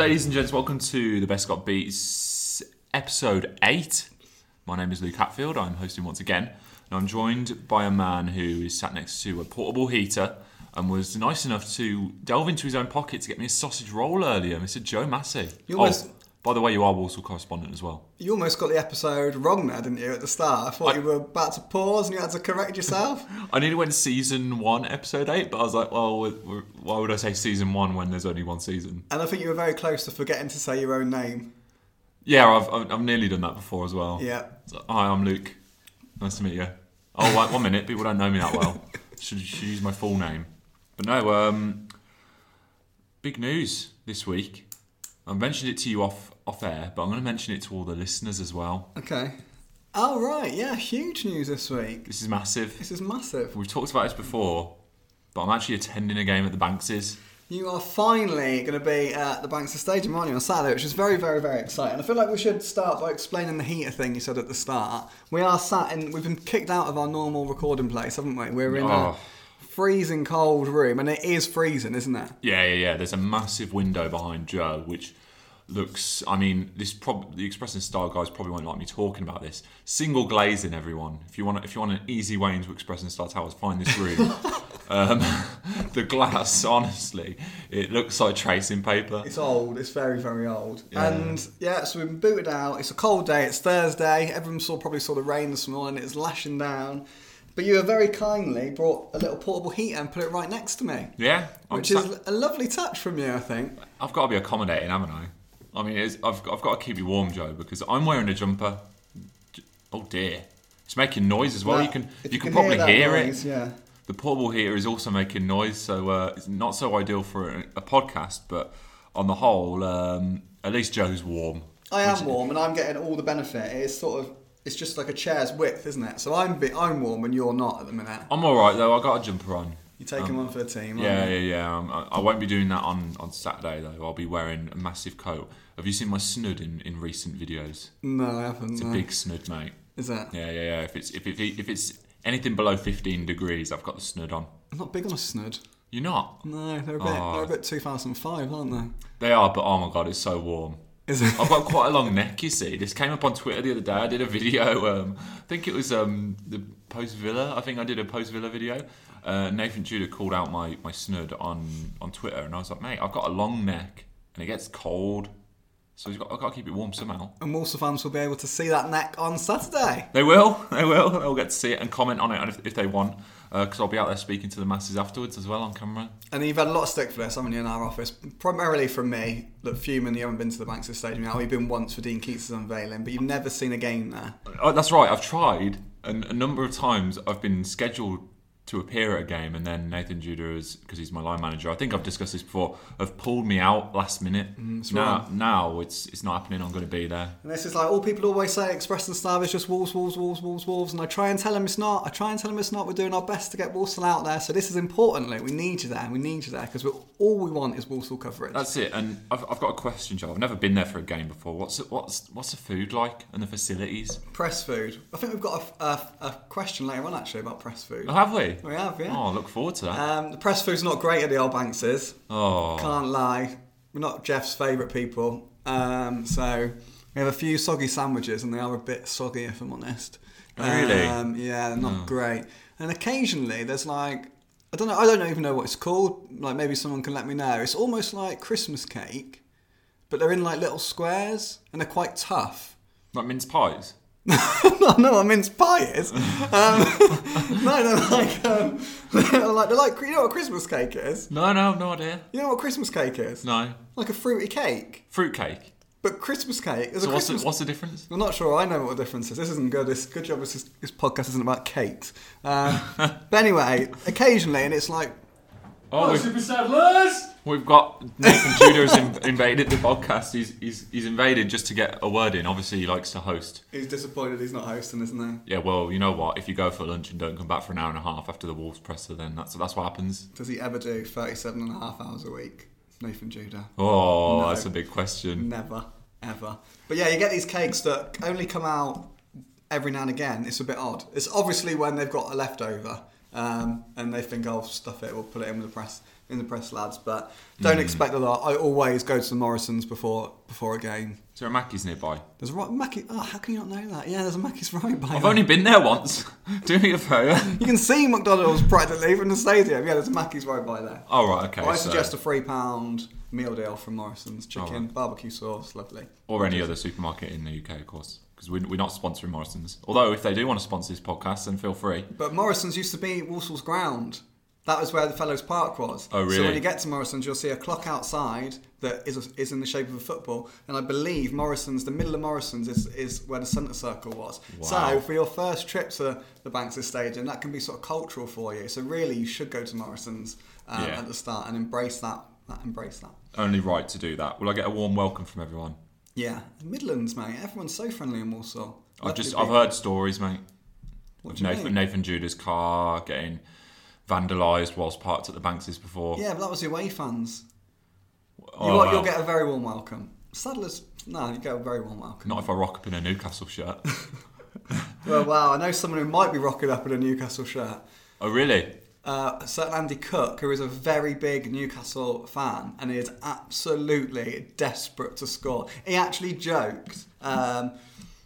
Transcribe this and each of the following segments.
Ladies and gents. Welcome to the Bescot Beats episode 8. My name is Luke Hatfield. I'm hosting once again. And I'm joined by a man who is sat next to a portable heater and was nice enough to delve into his own pocket to get me a sausage roll earlier, Mr. Joe Massey. You oh, almost- by the way, you are Walsall correspondent as well. You almost got the episode wrong there, didn't you, at the start? I thought I- you were about to pause and you had to correct yourself. I nearly went season 1, episode 8, but I was like, well, why would I say season 1 when there's only one season? and I think you were very close to forgetting to say your own name. Yeah, I've, I've I've nearly done that before as well. Yeah. So, hi, I'm Luke. Nice to meet you. Oh, wait, one minute. People don't know me that well. Should, should use my full name. But no, um, big news this week. I mentioned it to you off off air, but I'm going to mention it to all the listeners as well. Okay. Oh, right. Yeah, huge news this week. This is massive. This is massive. We've talked about this before, but I'm actually attending a game at the Bankses. You are finally going to be at the Banks Stadium, aren't you, on Saturday, which is very, very, very exciting. I feel like we should start by explaining the heater thing you said at the start. We are sat in, we've been kicked out of our normal recording place, haven't we? We're in Oh. a freezing cold room, and it is freezing, isn't it? Yeah, yeah, yeah. There's a massive window behind Joe, which looks. I mean, this prob- the Express and Star guys probably won't like me talking about this. Single glazing, everyone. If you want, if you want an easy way into Express and Star Towers, find this room. um, the glass, honestly, it looks like tracing paper. It's old. It's very, very old. Yeah. And yeah, so we've been booted out. It's a cold day. It's Thursday. Everyone saw probably saw the rain this morning. It's lashing down. But you have very kindly brought a little portable heater and put it right next to me, Yeah, I'm which sat- is a lovely touch from you, I think. I've got to be accommodating, haven't I? I mean, it's, I've, I've got to keep you warm, Joe, because I'm wearing a jumper. Oh dear, it's making noise as well. That- you can if you, can, hear probably that hear, noise, it. Yeah. The portable heater is also making noise, so uh, it's not so ideal for a, a podcast. But on the whole, um, at least Joe's warm. I am warm, and I'm getting all the benefit. It's sort of, it's just like a chair's width, isn't it? So I'm, bi- I'm warm, and you're not at the minute. I'm all right though. I got a jumper on. You're taking one for the team. aren't Yeah, you? yeah, yeah. Um, I, I won't be doing that on, on Saturday though. I'll be wearing a massive coat. Have you seen my snood in, in recent videos? No, I haven't. It's a big snood, mate. Is that? Yeah, yeah, yeah. If it's if, if, if it's anything below 15 degrees, I've got the snood on. I'm not big on a snood. You're not. No, they're a bit, Oh. they're a bit 2005, aren't they? They are, but oh my god, it's so warm. Is it? I've got quite a long neck, you see. This came up on Twitter the other day. I did a video. Um, I think it was um, the post Villa. I think I did a post Villa video. Uh, Nathan Judah called out my, my snud on, on Twitter, and I was like, mate, I've got a long neck, and it gets cold, so you've got, I've got to keep it warm somehow. And Walsall fans will be able to see that neck on Saturday. They will, they will. They'll get to see it and comment on it if, if they want, because I'll be out there speaking to the masses afterwards as well on camera. And you've had a lot of stick for this, haven't you, in our office? Primarily from me. Look, fuming, you haven't been to the Banks's Stadium yet. You've been once for Dean Keates' unveiling, but you've never seen a game there. Oh, that's right. I've tried, and a number of times I've been scheduled to appear at a game, and then Nathan Judah, is because he's my line manager. I think I've discussed this before. Have pulled me out last minute. Mm, that's now, right. now it's it's not happening. I'm going to be there. And this is like all people always say Express and Star is just Wolves, Wolves, Wolves, Wolves, Wolves. And I try and tell them it's not. I try and tell them it's not. We're doing our best to get Walsall out there. So this is important, Luke. We need you there. We need you there because all we want is Walsall coverage. That's it. And I've, I've got a question, Joe. I've never been there for a game before. What's what's what's the food like and the facilities? press food. I think we've got a, a, a question later on actually about press food. Oh, have we? We have, yeah. Oh, I look forward to that. Um, the press food's not great at the old Bankses. oh, Can't lie. We're not Jeff's favourite people. Um, so we have a few soggy sandwiches, and they are a bit soggy, if I'm honest. Really? Um, yeah, they're not great. And occasionally there's like I don't know. I don't even know what it's called. Like maybe someone can let me know. It's almost like Christmas cake, but they're in like little squares, and they're quite tough. like mince pies. no, no, I mince pie is. Um, no, no, like, um, they're like, they're like, you know what Christmas cake is? No, no, I've no idea. You know what Christmas cake is? No, Like a fruity cake. Fruit cake. But Christmas cake, is So a what's the, Christmas what's the difference? I'm not sure I know what the difference is. This isn't good. This good job this, this podcast isn't about Kate. Um, but anyway, occasionally, and it's like, Oh, we've, Super Saddlers! we've got Nathan Judah has in, invaded the podcast. He's, he's he's invaded just to get a word in. Obviously, he likes to host. he's disappointed he's not hosting, isn't he? Yeah, well, you know what? If you go for lunch and don't come back for an hour and a half after the Wolves presser, then that's that's what happens. Does he ever do 37 and a half hours a week? Nathan Judah. Oh, No. that's a big question. Never, ever. But yeah, you get these cakes that only come out every now and again. It's a bit odd. It's obviously when they've got a leftover. Um, and they think I'll stuff it. We'll put it in with the press in the press lads, but don't expect a lot. I always go to the Morrisons before before a game. Is there a Mackey's nearby? There's a right Mackie. Oh, how can you not know that? Yeah, there's a Mackey's right by. I've only been there once. Do me a favour. You can see McDonald's practically from the stadium. Yeah, there's a Mackey's right by there. Oh right, okay. I so- suggest a three pound meal deal from Morrison's. Chicken, Alright. barbecue sauce, lovely. or any other supermarket in the UK, of course, because we're, we're not sponsoring Morrison's. Although if they do want to sponsor this podcast, then feel free. But Morrison's used to be Walsall's ground. That was where the Fellows Park was. Oh, really? So when you get to Morrison's, you'll see a clock outside that is, is in the shape of a football. And I believe Morrison's, the middle of Morrison's, is, is where the centre circle was. Wow. So for your first trip to the Banks Stadium, that can be sort of cultural for you. So really, you should go to Morrison's um, Yeah. at the start and embrace that. that embrace that. Only right to do that. Will I get a warm welcome from everyone? Yeah, Midlands, mate. Everyone's so friendly in Walsall. I've just I've heard stories, mate. What Of you Nathan, mean? Nathan Judah's car getting vandalised whilst parked at the Bankses before. Yeah, but that was the away fans. You Oh, well, You'll get a very warm welcome. Saddlers, no, you get a very warm welcome. Not if I rock up in a Newcastle shirt. Well, wow, I know someone who might be rocking up in a Newcastle shirt. oh, really? Uh, a certain Andy Cook, who is a very big Newcastle fan, and is absolutely desperate to score. He actually joked um,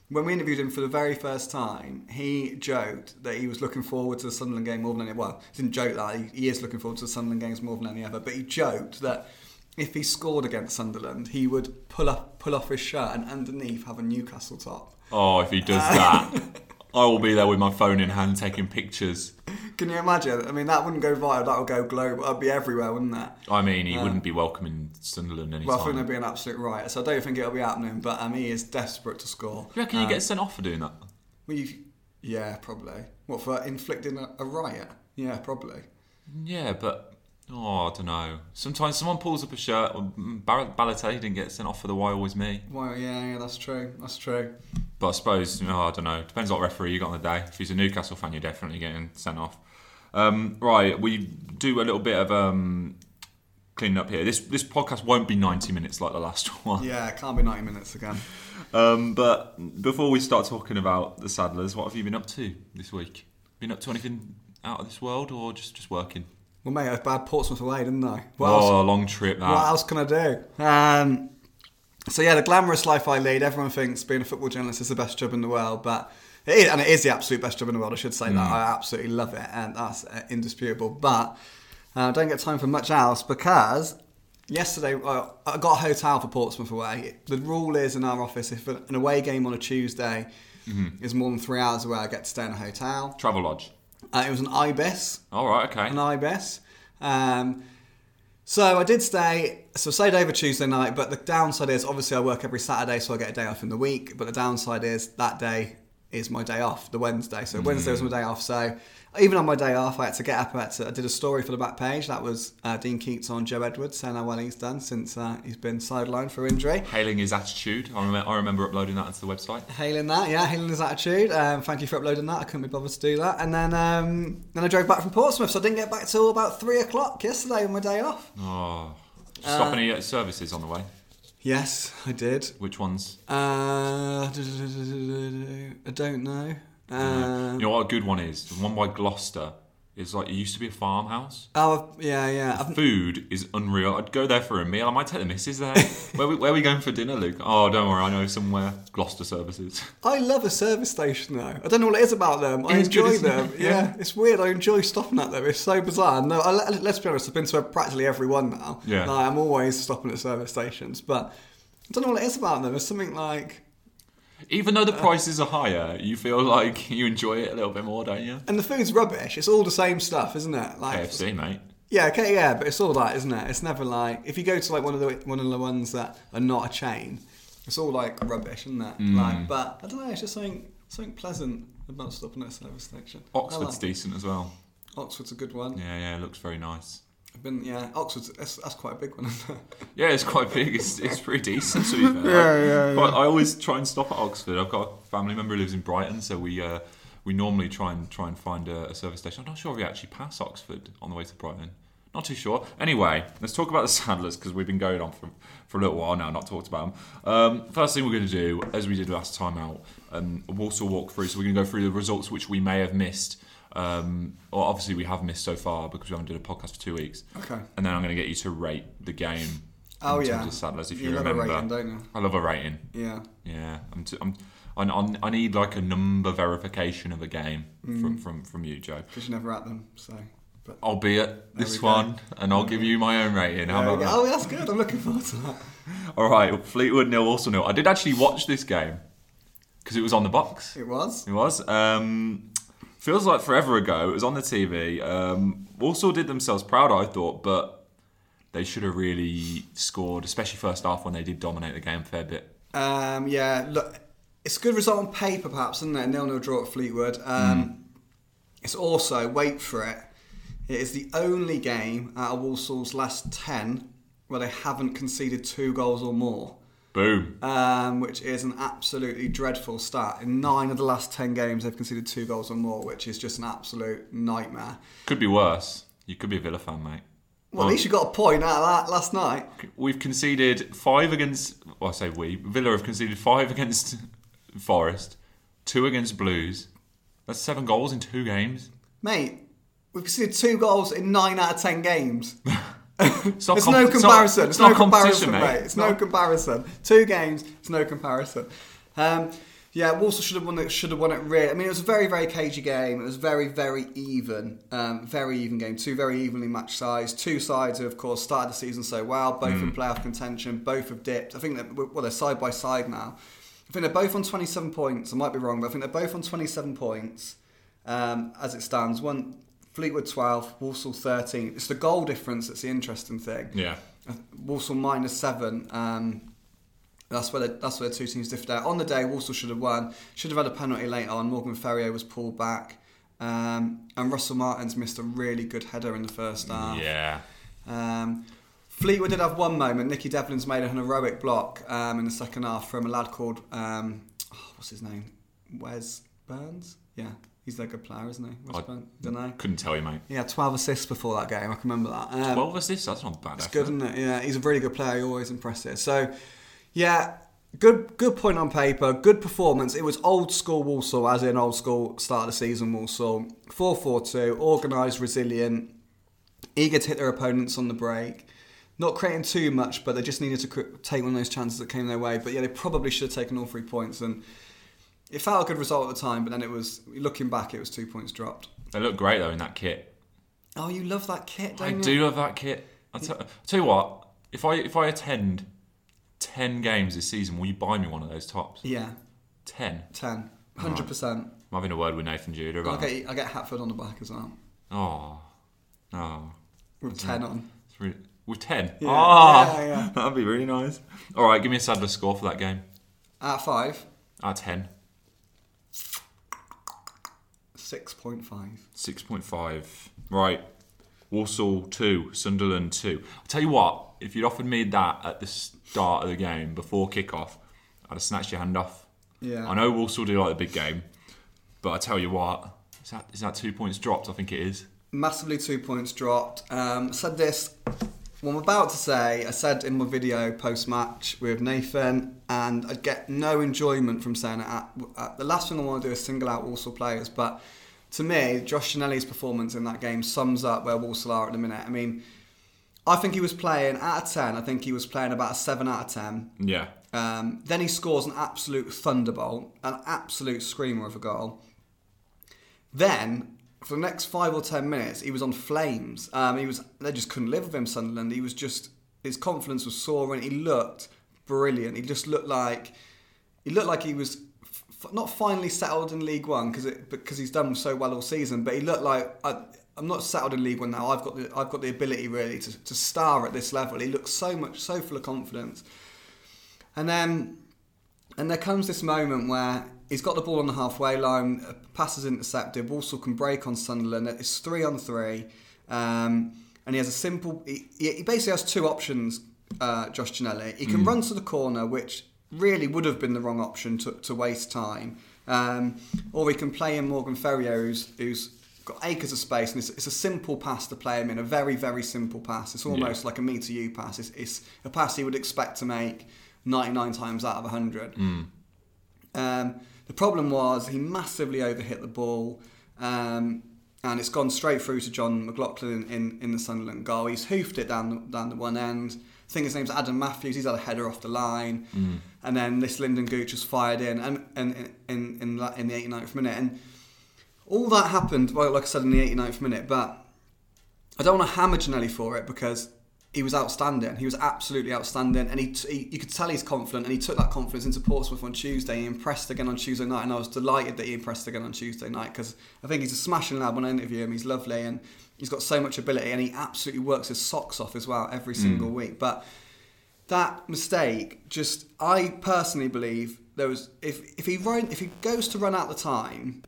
when we interviewed him for the very first time. He joked that he was looking forward to the Sunderland game more than any. Well, he didn't joke that he, he is looking forward to the Sunderland games more than any other, but he joked that if he scored against Sunderland, he would pull up, pull off his shirt, and underneath have a Newcastle top. Oh, if he does that, I will be there with my phone in hand taking pictures. Can you imagine? I mean, that wouldn't go viral. That would go global. That'd be everywhere, wouldn't that? I mean, he wouldn't be welcoming Sunderland anytime. Well, I think there'd be an absolute riot. So I don't think it'll be happening. But um, he is desperate to score. you reckon you Um, get sent off for doing that? Well, you, yeah, probably. What for inflicting a, a riot? Yeah, probably. Yeah, but oh, I don't know. Sometimes someone pulls up a shirt. mm, Bar- Balotelli didn't get sent off for the why always me. Well, yeah, yeah, that's true. That's true. But I suppose you know, I don't know. Depends what referee you got on the day. If he's a Newcastle fan, you're definitely getting sent off. Um, right, we do a little bit of um, cleaning up here. This this podcast won't be 90 minutes like the last one. Yeah, it can't be 90 minutes again. Um, but before we start talking about the Saddlers, what have you been up to this week? Been up to anything out of this world, or just just working? Well, mate, I bad Portsmouth away, didn't I? What oh, else? a long trip that. What else can I do? Um, so yeah, the glamorous life I lead. Everyone thinks being a football journalist is the best job in the world, but it is, and it is the absolute best job in the world. I should say that I absolutely love it, and that's uh, indisputable. But uh, I don't get time for much else because yesterday uh, I got a hotel for Portsmouth away. The rule is in our office if an away game on a Tuesday is more than three hours away, I get to stay in a hotel. Travelodge. Uh, it was an ibis All right, okay. an ibis. Um, so I did stay. So I stayed over Tuesday night, but the downside is obviously I work every Saturday, so I get a day off in the week. But the downside is that day is my day off, the Wednesday. So Wednesday was my day off. So even on my day off, I had to get up. I, had to, I did a story for the back page. That was uh, Dean Keates on Joe Edwards, saying how well he's done since uh, he's been sidelined for injury. Hailing his attitude. I remember, I remember uploading that onto the website. Hailing that, yeah, hailing his attitude. Um, thank you for uploading that. I couldn't be bothered to do that. And then, um, then I drove back from Portsmouth, so I didn't get back till about three o'clock yesterday on my day off. Oh, stop any uh, services on the way. Yes, I did. Which ones? Uh, I don't know. Um, you know what a good one is? The one by Gloucester. It's like it used to be a farmhouse. oh, yeah, yeah. I've, Food is unreal. I'd go there for a meal. I might take the missus there. where, we, where are we going for dinner, Luke? Oh, don't worry. I know somewhere. Gloucester services. I love a service station though. I don't know what it is about them. I It is enjoy it? them. Yeah. Yeah. it's weird. I enjoy stopping at them. It's so bizarre. No, I, let- let's be honest. I've been to practically every one now. Yeah. Like, I'm always stopping at service stations, but I don't know what it is about them. There's something like Even though the prices are higher, you feel like you enjoy it a little bit more, don't you? And the food's rubbish. It's all the same stuff, isn't it? Like, KFC, mate. yeah, okay, yeah, but it's all that, isn't it? It's never like if you go to like one of the one of the ones that are not a chain, it's all like rubbish, isn't it? Mm. Like, but I don't know. It's just something something pleasant about stopping at a service station. I Oxford's like it. decent as well. Oxford's a good one. Yeah, yeah, it looks very nice. I've been yeah, Oxford's that's, that's quite a big one. Yeah, it's quite big. It's, it's pretty decent to be fair. Yeah, yeah, yeah. But I always try and stop at Oxford. I've got a family member who lives in Brighton, so we uh, we normally try and try and find a, a service station. I'm not sure if we actually pass Oxford on the way to Brighton. Not too sure. Anyway, let's talk about the Saddlers because we've been going on for, for a little while now, not talked about them. Um, first thing we're going to do, as we did last time out, um, a Walsall walk through. So we're going to go through the results which we may have missed Um, well, obviously, we have missed so far because we haven't done a podcast for two weeks. Okay. And then I'm going to get you to rate the game. Oh, in yeah. terms of Saddler's, if You you, love a remember. rating, don't you? I love a rating. Yeah. Yeah, I'm. T- I'm I, I, need like a number verification of a game Mm. from, from, from you, Joe. Because you're never at them, so. But Albeit There this we go. one, and I'll give you my own rating. How about that? Oh, that's good. I'm looking forward to that. All right, Fleetwood nil, Walsall nil. I did actually watch this game because it was on the box. It was. It was. Um, feels like forever ago. It was on the TV. Um, Walsall did themselves proud, I thought, but they should have really scored, especially first half when they did dominate the game a fair bit. Um, yeah, look, it's a good result on paper, perhaps, isn't it? Nil nil draw at Fleetwood. Um, It's also wait for it. It is the only game out of Walsall's last ten where they haven't conceded two goals or more, Boom. um, which is an absolutely dreadful stat. In nine of the last ten games, they've conceded two goals or more, which is just an absolute nightmare. Could be worse. You could be a Villa fan, mate. Well, at least you got a point out of that last night. We've conceded five against. Well, I say we. Villa have conceded five against Forest, two against Blues. That's seven goals in two games. Mate, we've conceded two goals in nine out of ten games. It's, It's com- no it's not- comparison. It's, not no comparison, mate. It's no comparison. Two games. It's no comparison. Um, yeah, Walsall should have won it. Should have won it. Really. I mean, it was a very, very cagey game. It was very, very even. Um, very even game. Two very evenly matched sides. Two sides who, of course, started the season so well. Both in playoff contention. Both have dipped. I think that well, they're side by side now. I think they're both on 27 points. I might be wrong, but I think they're both on 27 points um, as it stands. One Fleetwood 12, Walsall 13. It's the goal difference that's the interesting thing. Yeah. Uh, Walsall minus seven. Um, that's where the, that's where the two teams differed out. On the day, Walsall should have won. Should have had a penalty late on. Morgan Ferrier was pulled back, um, and Russell Martins missed a really good header in the first half. Yeah. Um, Fleetwood did have one moment. Nicky Devlin's made an heroic block um, in the second half from a lad called um, oh, what's his name? Wes Burns. Yeah, he's like a good player, isn't he? Wes I-. Don't know. Couldn't tell you, mate. He had 12 assists before that game. I can remember that. Um, 12 assists, that's not bad. it's effort. good, isn't it? Yeah, he's a really good player. He always impresses. So, yeah, good good point on paper. Good performance. It was old school Walsall, as in old school start of the season Walsall. 4 4 2, organised, resilient, eager to hit their opponents on the break. Not creating too much, but they just needed to take one of those chances that came their way. But yeah, they probably should have taken all three points. And it felt a good result at the time, but then it was, looking back, it was two points dropped. They look great, though, in that kit. Oh, you love that kit, don't you? I you? do love that kit. I'll tell, you what, if I if I attend 10 games this season, will you buy me one of those tops? Yeah, 10. 10. 100%. I'm having a word with Nathan Judah I'll get, I'll get Hatford on the back as well. Oh. Oh. With 10 on. It's really, with 10? Yeah, Ah, yeah, yeah. That'd be really nice. All right, give me a Saddler score for that game. At 5, Out of 10. 6.5. 6.5. Right. Walsall 2, Sunderland 2. I'll tell you what, if you'd offered me that at the start of the game, before kick-off, I'd have snatched your hand off. Yeah. I know Walsall do like the big game, but I tell you what, is that, is that two points dropped? I think it is. Massively two points dropped. Um, said this, what I'm about to say, I said in my video post match with Nathan, and I'd get no enjoyment from saying it. At, at, the last thing I want to do is single out Walsall players, but to me, Josh Ginnelly's performance in that game sums up where Walsall are at the minute. I mean, I think he was playing out of 10, I think he was playing about a 7 out of 10. Yeah. Um, then he scores an absolute thunderbolt, an absolute screamer of a goal. Then, for the next five or ten minutes, he was on flames. Um, he was they just couldn't live with him. Sunderland. He was just his confidence was soaring. He looked brilliant. He just looked like he looked like he was not finally settled in League One because because he's done so well all season. But he looked like I, I'm not settled in League One now. I've got the I've got the ability really to, to star at this level. He looks so much so full of confidence. And then, and there comes this moment where he's got the ball on the halfway line, a pass is intercepted, Walsall can break on Sunderland. It's three on three, um, and he has a simple. He, he basically has two options. Uh, Josh Ginnelly. He can run to the corner, which really would have been the wrong option to, to waste time, um, or he can play in Morgan Ferrier, who's who's got acres of space, and it's, it's a simple pass to play him in. A very very simple pass. It's almost like a me to you pass. It's, it's a pass he would expect to make 99 times out of 100. Um, the problem was he massively overhit the ball. Um, and it's gone straight through to John McLaughlin in, in the Sunderland goal. He's hoofed it down the, down the one end. I think his name's Adam Matthews. He's had a header off the line, and then this Lyndon Gooch has fired in, and, and in in in, that, in the 89th minute, and all that happened. Well, like I said, in the 89th minute, but I don't want to hammer Ginnelly for it because he was outstanding. He was absolutely outstanding, and he, he you could tell he's confident, and he took that confidence into Portsmouth on Tuesday. He impressed again on Tuesday night, and I was delighted that he impressed again on Tuesday night because I think he's a smashing lad. When I interview him, he's lovely, and he's got so much ability, and he absolutely works his socks off as well every hmm. single week. But that mistake, just I personally believe there was if if he run if he goes to run out the time,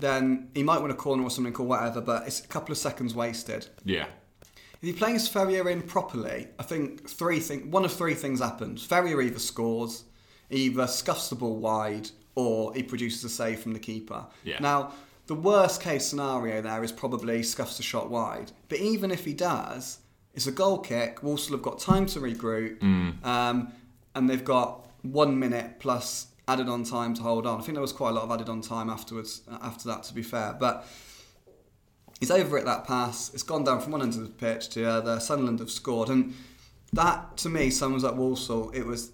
then he might win a corner or something or whatever. But it's a couple of seconds wasted. Yeah. If he plays Ferrier in properly, I think three thing, one of three things happens. Ferrier either scores, either scuffs the ball wide, or he produces a save from the keeper. Yeah. Now, the worst case scenario there is probably scuffs the shot wide. But even if he does, it's a goal kick. Walsall have got time to regroup, um, and they've got one minute plus added on time to hold on. I think there was quite a lot of added on time afterwards. After that, to be fair, but he's over at that pass. It's gone down from one end of the pitch to the other. Sunderland have scored, and that to me sums up Walsall. It was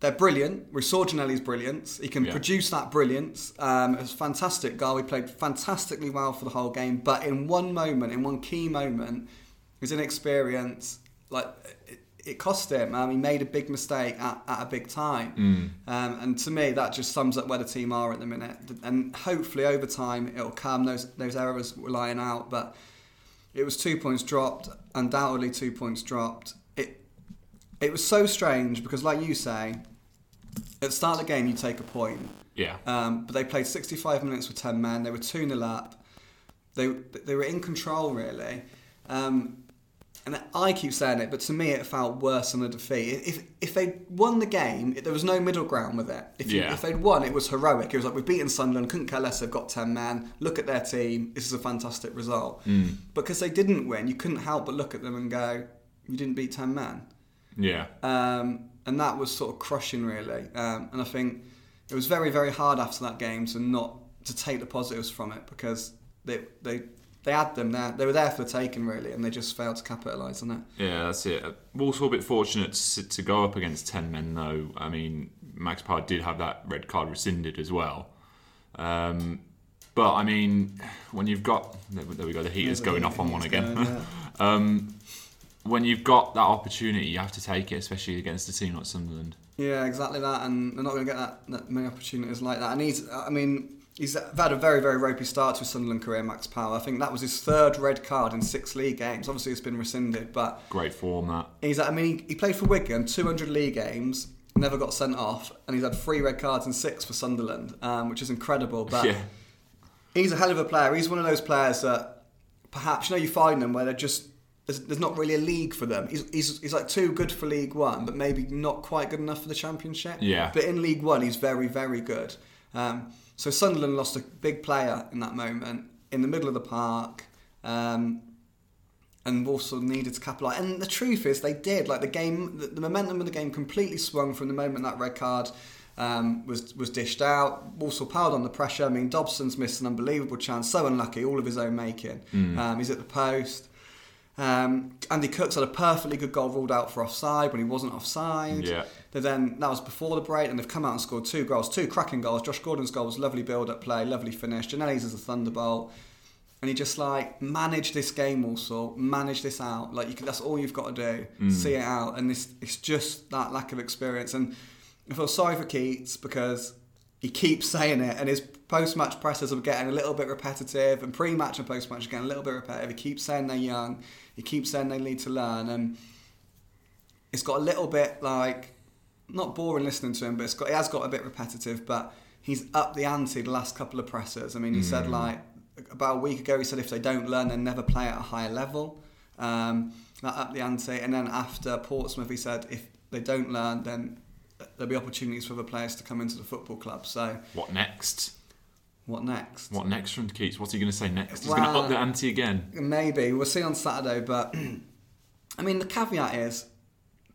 they're brilliant. We saw Ginnelly's brilliance. He can Yeah. produce that brilliance. Um, it was a fantastic goal. He played fantastically well for the whole game. But in one moment, in one key moment, his inexperience, like it, it cost him. Um, he made a big mistake at, at a big time. Um, and to me, that just sums up where the team are at the minute. And hopefully, over time, it'll come. those those errors were lying out. But it was two points dropped, undoubtedly two points dropped. It it was so strange because, like you say, at the start of the game, you take a point. Yeah. Um, but they played 65 minutes with 10 men. They were 2 0 up. They, they were in control, really. Um, and I keep saying it, but to me, it felt worse than a defeat. If, if they won the game, there was no middle ground with it. If, you, Yeah. if they'd won, it was heroic. It was like, we've beaten Sunderland, couldn't care less, they've got 10 men. Look at their team. This is a fantastic result. Because they didn't win, you couldn't help but look at them and go, you didn't beat 10 men. Yeah. Um, and that was sort of crushing, really. Um, and I think it was very, very hard after that game to not to take the positives from it because they they they had them there. They were there for the taking, really, and they just failed to capitalise on it. Yeah, that's it. Walsall a bit fortunate to, to go up against 10 men, though. I mean, Max Power did have that red card rescinded as well. Um, but, I mean, when you've got. There, there we go, the heat is going off on one again. um, when you've got that opportunity, you have to take it, especially against a team like Sunderland. Yeah, exactly that, and they're not going to get that, that many opportunities like that. And he's, I mean, he's had a very, very ropey start to his Sunderland career, Max Power. I think that was his third red card in six league games. Obviously, it's been rescinded, but Great form, that. He's, I mean, he, he played for Wigan, 200 league games, never got sent off, and he's had three red cards and six for Sunderland, um, which is incredible. But Yeah. he's a hell of a player. He's one of those players that perhaps, you know, you find them where they're just, there's, there's not really a league for them. He's, he's, he's like too good for League One, but maybe not quite good enough for the Championship. Yeah. But in League One, he's very, very good. Um, so Sunderland lost a big player in that moment in the middle of the park. Um, and Walsall needed to capitalise. And the truth is, they did. Like the game, the, the momentum of the game completely swung from the moment that red card um, was was dished out. Walsall piled on the pressure. I mean, Dobson's missed an unbelievable chance, so unlucky, all of his own making. Um, he's at the post. Um, Andy Cooks had a perfectly good goal ruled out for offside when he wasn't offside. Yeah. They then that was before the break, and they've come out and scored two goals, two cracking goals. Josh Gordon's goal was lovely build-up play, lovely finish. Ginnelly's is a thunderbolt, and he just like manage this game also, manage this out. Like you can, that's all you've got to do, mm. see it out. And this it's just that lack of experience. And I feel sorry for Keates because he keeps saying it, and his post-match pressers are getting a little bit repetitive, and pre-match and post-match are getting a little bit repetitive. He keeps saying they're young, he keeps saying they need to learn, and it's got a little bit like not boring listening to him, but it's got it has got a bit repetitive. But he's up the ante the last couple of pressers. I mean, he said like about a week ago, he said if they don't learn, then never play at a higher level. Um, that up the ante, and then after Portsmouth, he said if they don't learn, then there'll be opportunities for other players to come into the football club. So What next? what next? What next from Keates? What's he going to say next? He's Well- going to up the ante again. Maybe we'll see on Saturday, but I mean the caveat is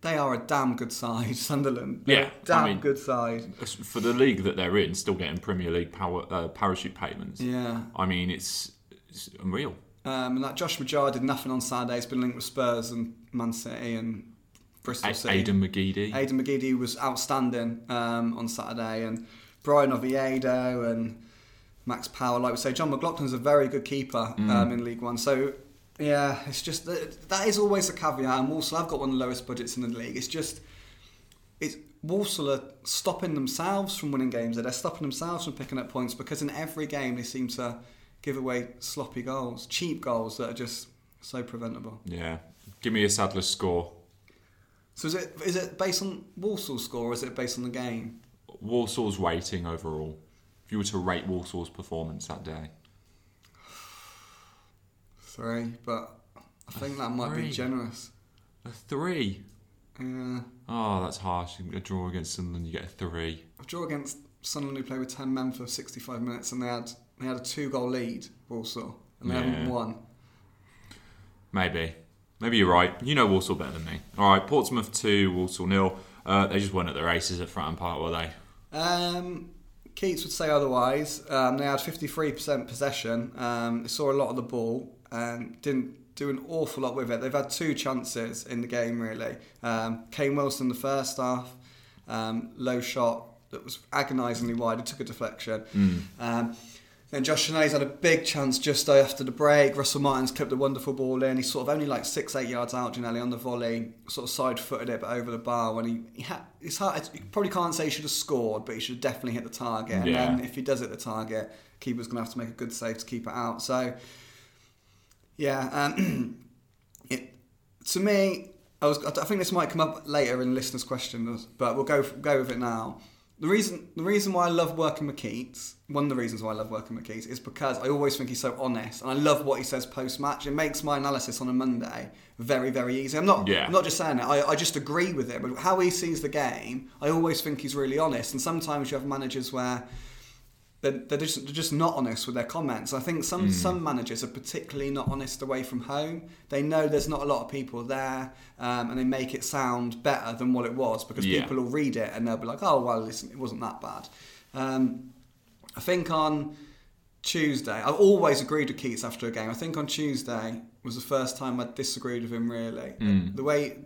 they are a damn good side, Sunderland. They're Yeah, a damn I mean- good side. For the league that they're in, still getting Premier League power, uh, parachute payments. Yeah. I mean, it's it's unreal. Um, and that Josh Maja did nothing on Saturday. He's been linked with Spurs and Man City and Bristol A- City. Aiden McGeady. Aiden McGeady was outstanding um, on Saturday, and Bryan Oviedo and Max Power. Like we say, John McLaughlin's a very good keeper Mm. um, in League One. So yeah, it's just that, that is always a caveat. And Walsall have got one of the lowest budgets in the league. It's just it's Walsall are stopping themselves from winning games. They're stopping themselves from picking up points because in every game they seem to give away sloppy goals, cheap goals that are just so preventable. Yeah. Give me a Saddler's score. So is it is it based on Walsall's score or is it based on the game? Walsall's rating overall. If you were to rate Walsall's performance that day. Three, but I think that might be three? generous. A three. Yeah. Oh, that's harsh. A draw against Sunderland, you get a three. I draw against Sunderland who played with ten men for sixty five minutes and they had they had a two goal lead Walsall and they Yeah. haven't won. Maybe. Maybe you're right. You know Walsall better than me. All right, Portsmouth 2, Walsall nil. Uh, they just weren't at the races at Fratton Park, were they? Um, Keates would say otherwise. Um, they had 53% possession. Um, they saw a lot of the ball and didn't do an awful lot with it. They've had two chances in the game, really. Um, Kane Wilson, the first half, um, low shot that was agonisingly wide. It took a deflection. Um, then Josh Shanae's had a big chance just after the break. Russell Martin's clipped a wonderful ball in. He's sort of only like six, eight yards out, Ginnelly, on the volley. Sort of side footed it, but over the bar. When he, he had, it's hard. You probably can't say he should have scored, but he should have definitely hit the target. And Yeah. then if he does hit the target, keeper's going to have to make a good save to keep it out. So, yeah, um, it, to me, I was. I think this might come up later in listeners' questions, but we'll go go with it now. The reason the reason why I love working with Keates, one of the reasons why I love working with Keates, is because I always think he's so honest, and I love what he says post match. It makes my analysis on a Monday very very easy. I'm not Yeah. I'm not just saying it. I, I just agree with it. But how he sees the game, I always think he's really honest. And sometimes you have managers where they're, they're, just, they're just not honest with their comments. I think some Hmm. some managers are particularly not honest away from home. They know there's not a lot of people there, um, and they make it sound better than what it was because Yeah. people will read it and they'll be like, "Oh well, listen, it wasn't that bad." Um, I think on Tuesday, I've always agreed with Keates after a game. I think on Tuesday was the first time I disagreed with him really. The way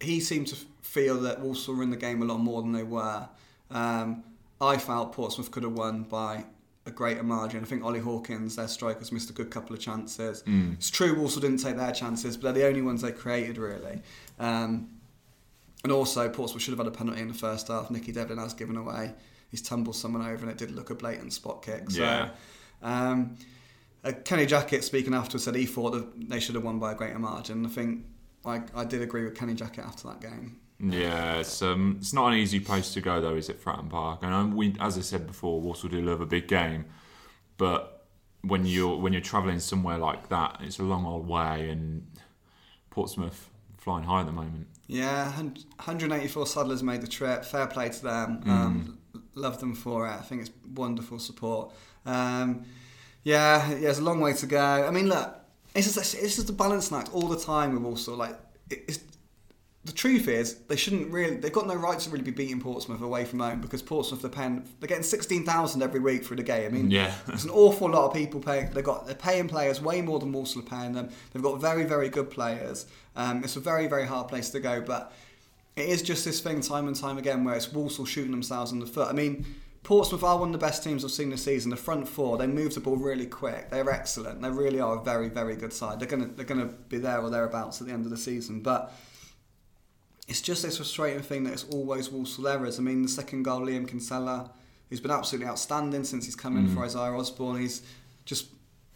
he seemed to feel that Walsall were in the game a lot more than they were. Um, I felt Portsmouth could have won by a greater margin. I think Ollie Hawkins, their strikers, missed a good couple of chances. It's true Walsall didn't take their chances, but they're the only ones they created really. Um, and also, Portsmouth should have had a penalty in the first half. Nicky Devlin has given away. He's tumbled someone over, and it did look a blatant spot kick. So, Yeah. um, uh, Kenny Jackett, speaking afterwards, said he thought that they should have won by a greater margin. I think I, I did agree with Kenny Jackett after that game. Yeah, it's um, it's not an easy place to go though, is it, Fratton Park? And um, we, as I said before, Walsall do love a big game, but when you're when you're travelling somewhere like that, it's a long old way, and Portsmouth flying high at the moment. Yeah, 184 saddlers made the trip. Fair play to them. Um, love them for it. I think it's wonderful support. Um, yeah, yeah, it's a long way to go. I mean, look, it's just, it's just a balancing act all the time with Walsall. Like, it- it's, the truth is, they shouldn't really. They've got no right to really be beating Portsmouth away from home because Portsmouth they're paying. They're getting sixteen thousand every week for the game. I mean, Yeah. there's an awful lot of people paying. They've got they're paying players way more than Walsall are paying them. They've got very very good players. Um, it's a very very hard place to go, but it is just this thing time and time again where it's Walsall shooting themselves in the foot. I mean, Portsmouth are one of the best teams I've seen this season. The front four, they move the ball really quick. They're excellent. They really are a very, very good side. They're gonna they're gonna be there or thereabouts at the end of the season. But it's just this frustrating thing that it's always Walsall errors. I mean, the second goal, Liam Kinsella, who's been absolutely outstanding since he's come in mm. for Isaiah Osbourne. He's just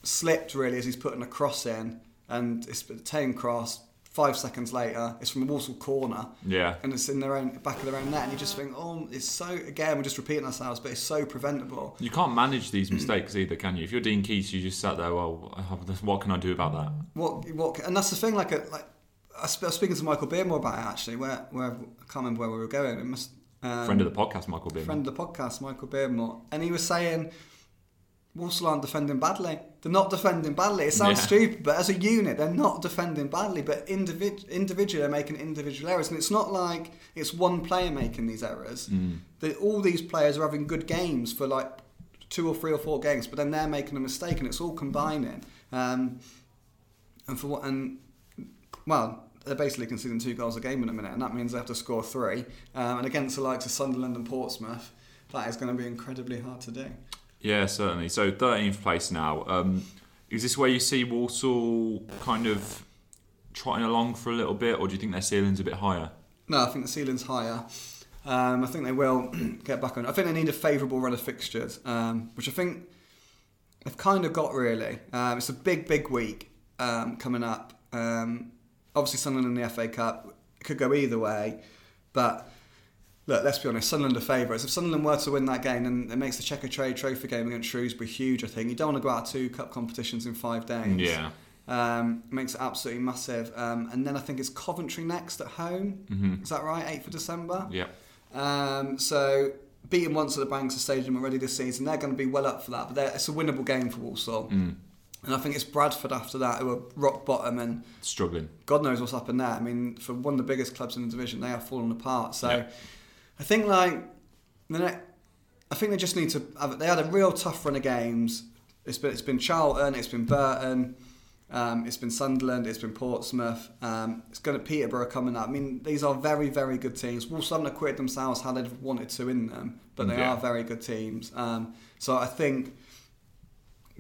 slipped really as he's putting a cross in, and it's a ten cross. Five seconds later, it's from a Walsall corner Yeah, and it's in their own back of their own net, and you just think, oh, it's so. Again, we're just repeating ourselves, but it's so preventable. you can't manage these mistakes either, can you? If you're Dean Keates, you just sat there. Well, what can I do about that? What, what, and that's the thing. Like, a, like I was speaking to Michael Beardmore about it actually. Where, where I can't remember where we were going. It must. Um, Friend of the podcast, Michael Bim. friend of the podcast, Michael Beardmore, and he was saying. Walsall aren't defending badly. They're not defending badly. It sounds Yeah. stupid, but as a unit, they're not defending badly. But individ- individually, they're making individual errors, and it's not like it's one player making these errors. Mm. All these players are having good games for like two or three or four games, but then they're making a mistake, and it's all combining. Um, and for what and well, they're basically conceding two goals a game in a minute, and that means they have to score three. Um, and against the likes of Sunderland and Portsmouth, that is going to be incredibly hard to do. Yeah, certainly. So 13th place now. Um, is this where you see Walsall kind of trotting along for a little bit, or do you think their ceiling's a bit higher? No, I think the ceiling's higher. Um, I think they will get back on. I think they need a favourable run of fixtures, um, which I think they've kind of got really. Um, it's a big, big week um, coming up. Um, obviously, Sunderland in the FA Cup could go either way, but look, let's be honest, Sunderland are favourites. If Sunderland were to win that game, then it makes the Checkatrade Trophy game against Shrewsbury huge. I think you don't want to go out two cup competitions in five days. Yeah. Um, makes it absolutely massive. Um, and then I think it's Coventry next at home. Mm-hmm. Is that right? 8th of December? Yeah. Um, so beating once at the Banks's Stadium already this season, they're going to be well up for that. But it's a winnable game for Walsall. Mm. And I think it's Bradford after that who are rock bottom and Struggling. God knows what's happened there. I mean, for one of the biggest clubs in the division, they are falling apart. So Yeah. I think like the ne- I think they just need to. Have, they had a real tough run of games. It's been it's been Charlton, it's been Burton, um, it's been Sunderland, it's been Portsmouth. Um, it's going to Peterborough coming up. I mean, these are very very good teams. Wolves haven't acquitted themselves how they've wanted to in them, but they Yeah. are very good teams. Um, so I think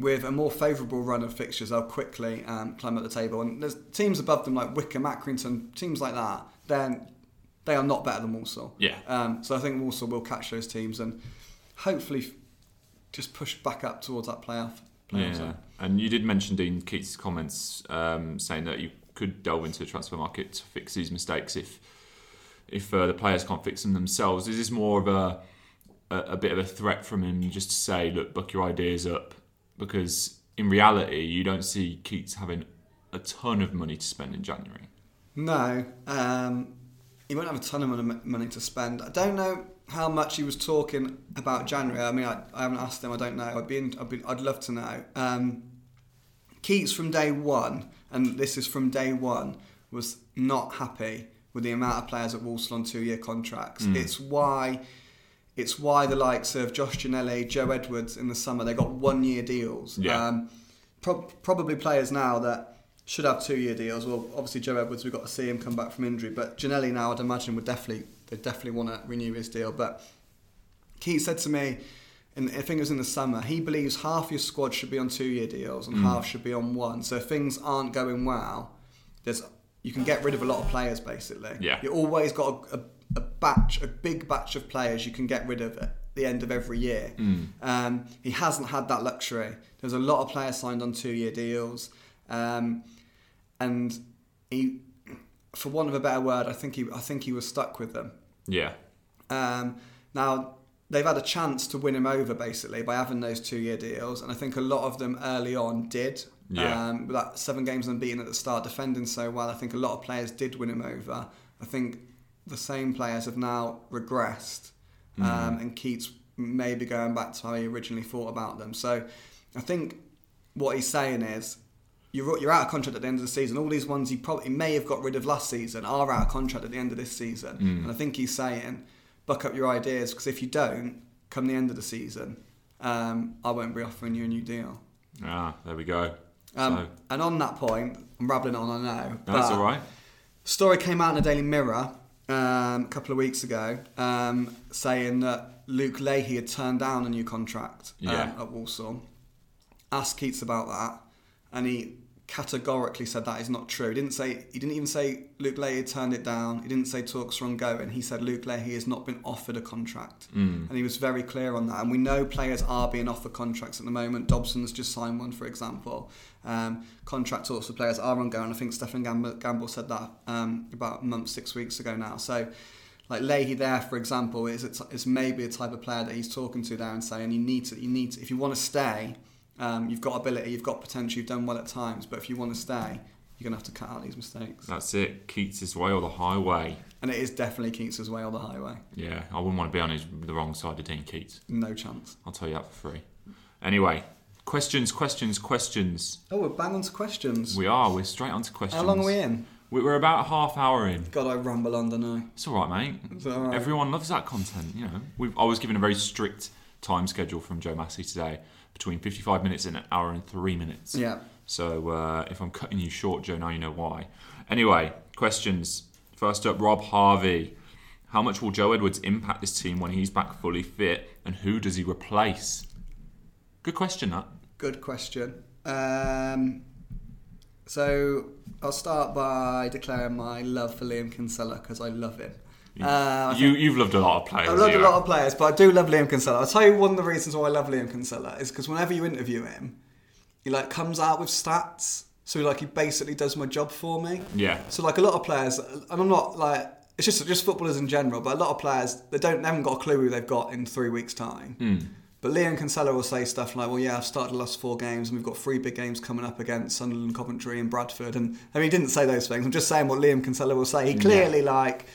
with a more favourable run of fixtures, they'll quickly um, climb up the table. And there's teams above them like Wycombe, Accrington, teams like that. Then they are not better than Walsall. Yeah. Um, so I think Walsall will catch those teams and hopefully just push back up towards that playoff. playoff Yeah. zone. And you did mention Dean Keates' comments um, saying that you could delve into the transfer market to fix these mistakes if if uh, the players can't fix them themselves. Is this more of a, a a bit of a threat from him just to say, look, book your ideas up? Because in reality, you don't see Keates having a ton of money to spend in January. No, um, he won't have a ton of money to spend. I don't know how much he was talking about January. I mean, I, I haven't asked him. I don't know. I'd be, in, I'd, be I'd love to know. Um, Keates from day one, and this is from day one, was not happy with the amount of players at Walsall on two-year contracts. It's why. It's why the likes of Josh Ginnelly, Joe Edwards in the summer they got one-year deals. Yeah. Um, pro- probably players now that should have two-year deals. Well, obviously Joe Edwards, we've got to see him come back from injury, but Ginnelly now, I'd imagine, would definitely they definitely want to renew his deal. But Keith said to me, and I think it was in the summer, he believes half your squad should be on two-year deals and half should be on one. So if things aren't going well, there's you can get rid of a lot of players basically. Yeah. You always got a, a, a batch, a big batch of players you can get rid of at the end of every year. Um, he hasn't had that luxury. There's a lot of players signed on two-year deals, um, and he, for want of a better word, I think he, I think he was stuck with them. Yeah. Um, now they've had a chance to win him over basically by having those two-year deals, and I think a lot of them early on did. Yeah. Um, with that seven games unbeaten at the start, defending so well, I think a lot of players did win him over. I think the same players have now regressed, um, and Keates may be going back to how he originally thought about them. So I think what he's saying is. You're, you're out of contract at the end of the season. All these ones you probably may have got rid of last season are out of contract at the end of this season. And I think he's saying, buck up your ideas because if you don't, come the end of the season, um, I won't be offering you a new deal. Ah, there we go. Um, so, And on that point, I'm rambling on, I know. no, that's all right. Story came out in the Daily Mirror um, a couple of weeks ago um, saying that Luke Leahy had turned down a new contract um, Yeah. at Walsall. Asked Keates about that, and he categorically said that is not true. He didn't say he didn't even say Luke Leahy turned it down. He didn't say talks were ongoing. He said Luke Leahy has not been offered a contract, and he was very clear on that. And we know players are being offered contracts at the moment. Dobson's just signed one, for example. Um, contract talks for players are ongoing. I think Stefan Gamble, Gamble said that um, about a month, six weeks ago now. So. Like Leahy there, for example, is it's, is maybe a type of player that he's talking to there and saying you need to, you need to, if you want to stay, um, you've got ability, you've got potential, you've done well at times, but if you want to stay, you're going to have to cut out these mistakes. That's it. Keates' way or the highway. And it is definitely Keates' way or the highway. Yeah, I wouldn't want to be on his, the wrong side of Dean Keates. No chance. I'll tell you that for free. Anyway, questions, questions, questions. Oh, we're bang on to questions. We are. We're straight on to questions. How long are we in? We- We're about a half hour in. God, I ramble on, don't I? It's all right, mate. It's all right. Everyone loves that content. You know, We've, I was given a very strict time schedule from Joe Massey today between 55 minutes and an hour and three minutes. Yeah. So uh, if I'm cutting you short, Joe, now you know why. Anyway, questions. First up, Rob Harvey. How much will Joe Edwards impact this team when he's back fully fit, and who does he replace? Good question, that. Good question. Um, so I'll start by declaring my love for Liam Kinsella because I love him. Uh, you, you've loved a lot of players. I've loved a lot of players, but I do love Liam Kinsella. I'll tell you one of the reasons why I love Liam Kinsella is because whenever you interview him, he like comes out with stats. So like he basically does my job for me. Yeah. So like a lot of players, and I'm not like it's just just footballers in general, but a lot of players they don't they haven't got a clue who they've got in three weeks' time. Hmm. But Liam Kinsella will say stuff like, "Well, yeah, I've started the last four games, and we've got three big games coming up against Sunderland, Coventry, and Bradford." And I mean, he didn't say those things. I'm just saying what Liam Kinsella will say. He clearly like.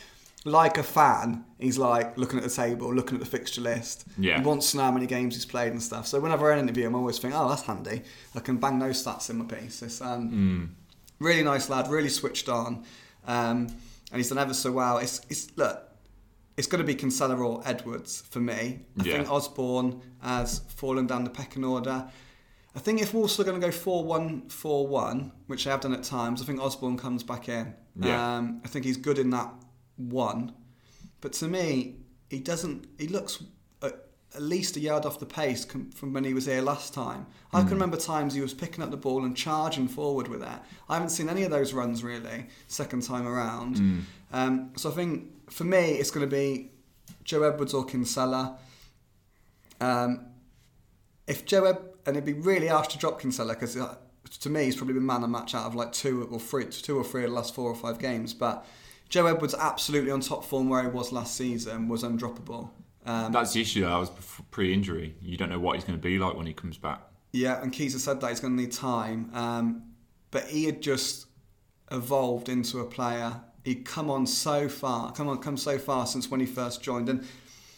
Like a fan, he's like looking at the table, looking at the fixture list. Yeah. He wants to know how many games he's played and stuff. So whenever I interview him, I always think, oh, that's handy. I can bang those stats in my piece. It's, um, Really nice lad, really switched on, um, and he's done ever so well. It's, it's look, it's going to be Kinsella or Edwards for me. I Yeah. think Osbourne has fallen down the pecking order. I think if Wolves are going to go 4 1 4 1, which they have done at times, I think Osbourne comes back in. Yeah. Um, I think he's good in that one. But to me, he doesn't, he looks at, at least a yard off the pace com- from when he was here last time. I can remember times he was picking up the ball and charging forward with that. I haven't seen any of those runs really, second time around. Um, so I think for me, it's going to be Joe Edwards or Kinsella. Um, if Joe Ed- and it'd be really harsh to drop Kinsella because uh, to me he's probably been man of match out of like two or three, two or three of the last four or five games. But Joe Edwards absolutely on top form where he was last season was undroppable. Um, That's the issue. That was pre-injury. You don't know what he's going to be like when he comes back. yeah, and Keates has said that he's going to need time. Um, but he had just evolved into a player. He'd come on so far, come on, come so far since when he first joined, and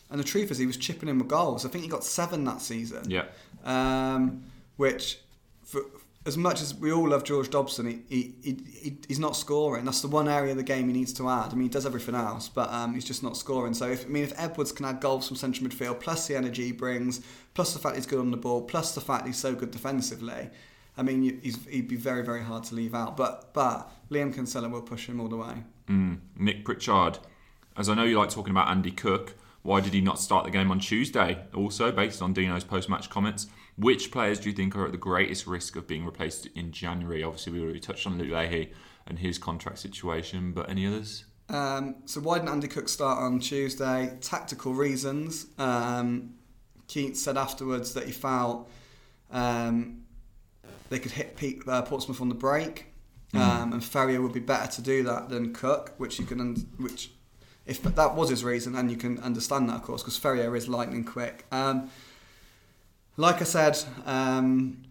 and the truth is he was chipping in with goals. I think he got seven that season. Yeah. um, which, for, as much as we all love George Dobson, he, he, he, he, he's not scoring. That's the one area of the game he needs to add. I mean, he does everything else, but um, he's just not scoring. So, if, I mean, if Edwards can add goals from central midfield, plus the energy he brings, plus the fact he's good on the ball, plus the fact he's so good defensively, I mean, he'd be very, very hard to leave out. But but Liam Kinsella will push him all the way. Mm. Nick Pritchard. As I know you like talking about Andy Cook, why did he not start the game on Tuesday? Also, based on Dino's post-match comments, which players do you think are at the greatest risk of being replaced in January? Obviously, we already touched on Luke Leahy and his contract situation, but any others? Um, so why didn't Andy Cook start on Tuesday? Tactical reasons. Um, Keates said afterwards that he felt um, they could hit Pete, uh, Portsmouth on the break, um, and Ferrier would be better to do that than Cook, which you can, un- which if that was his reason, and you can understand that of course, because Ferrier is lightning quick. Like I said, um,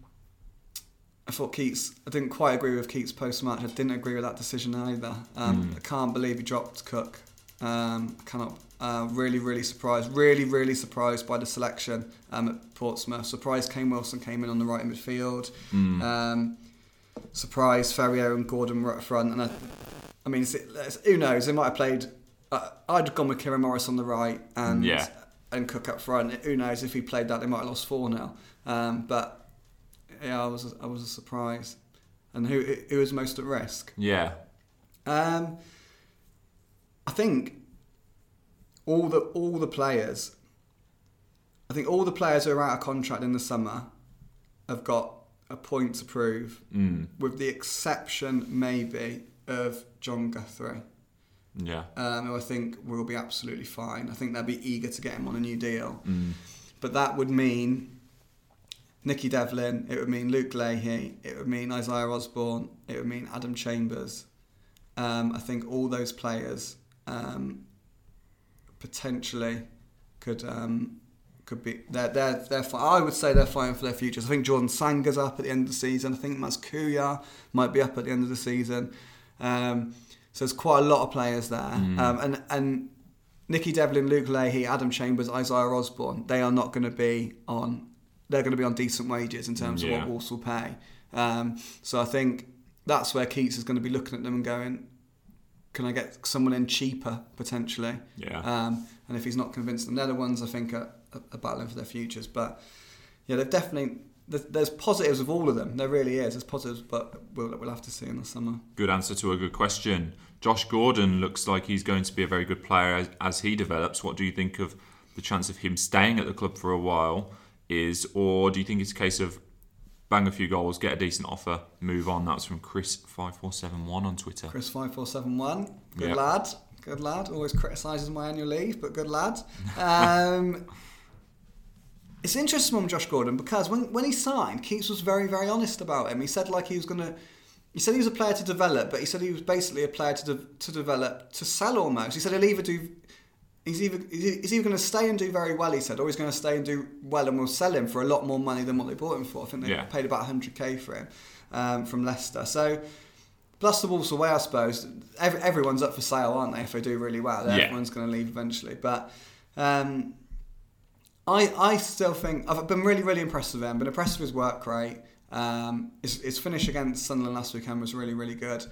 I thought Keates. I didn't quite agree with Keates post match. I didn't agree with that decision either. Um, I can't believe he dropped Cook. Um, I cannot. Uh, really, really surprised. Really, really surprised by the selection um, at Portsmouth. Surprised Kane Wilson came in on the right in midfield. Um, surprised Ferrier and Gordon were up front. And I, I mean, who knows? They might have played. Uh, I'd have gone with Kieron Morris on the right and Yeah. And Cook up front. Who knows if he played that, they might have lost four now. Um, but yeah, I was I was surprised. And who who was most at risk? Yeah. Um, I think all the all the players. I think all the players who are out of contract in the summer have got a point to prove, Mm. with the exception maybe of Jon Guthrie, Yeah. um, who I think will be absolutely fine. I think they'll be eager to get him on a new deal. Mm. But that would mean Nicky Devlin, it would mean Luke Leahy, it would mean Isaiah Osbourne, it would mean Adam Chambers. Um, I think all those players um, potentially could um, could be they're they're they're I would say they're fighting for their futures. I think Jordan Sanger's up at the end of the season. I think Maz Kouhyar might be up at the end of the season. Um, so there's quite a lot of players there, um, and and Nicky Devlin, Luke Leahy, Adam Chambers, Isaiah Osbourne, they are not going to be on. They're going to be on decent wages in terms of what Wolves will pay. Um, so I think that's where Keates is going to be looking at them and going, "Can I get someone in cheaper potentially?" Yeah. Um, and if he's not convinced them, they're the ones I think are, are battling for their futures. But yeah, they've definitely there's, there's positives of all of them. There really is. There's positives, but we'll we'll have to see in the summer. Good answer to a good question. Josh Gordon looks like he's going to be a very good player as, as he develops. What do you think of the chance of him staying at the club for a while? Is or do you think it's a case of bang a few goals, get a decent offer, move on? That's from Chris five four seven one on Twitter. Chris five four seven one, good Yeah. lad, good lad. Always criticises my annual leave, but good lad. Um, it's interesting from Josh Gordon because when when he signed, Keates was very very honest about him. He said like he was gonna. He said he was a player to develop, but he said he was basically a player to de- to develop to sell almost. He said he'll either do. He's either he's either going to stay and do very well. He said, or he's going to stay and do well, and we'll sell him for a lot more money than what they bought him for. I think they Yeah. paid about 100k for him um, from Leicester. So plus the Wolves away, I suppose. Every, everyone's up for sale, aren't they? If they do really well, Yeah. everyone's going to leave eventually. But um, I I still think I've been really really impressed with him. Been impressed with his work rate. Um, his, his finish against Sunderland last weekend was really really good.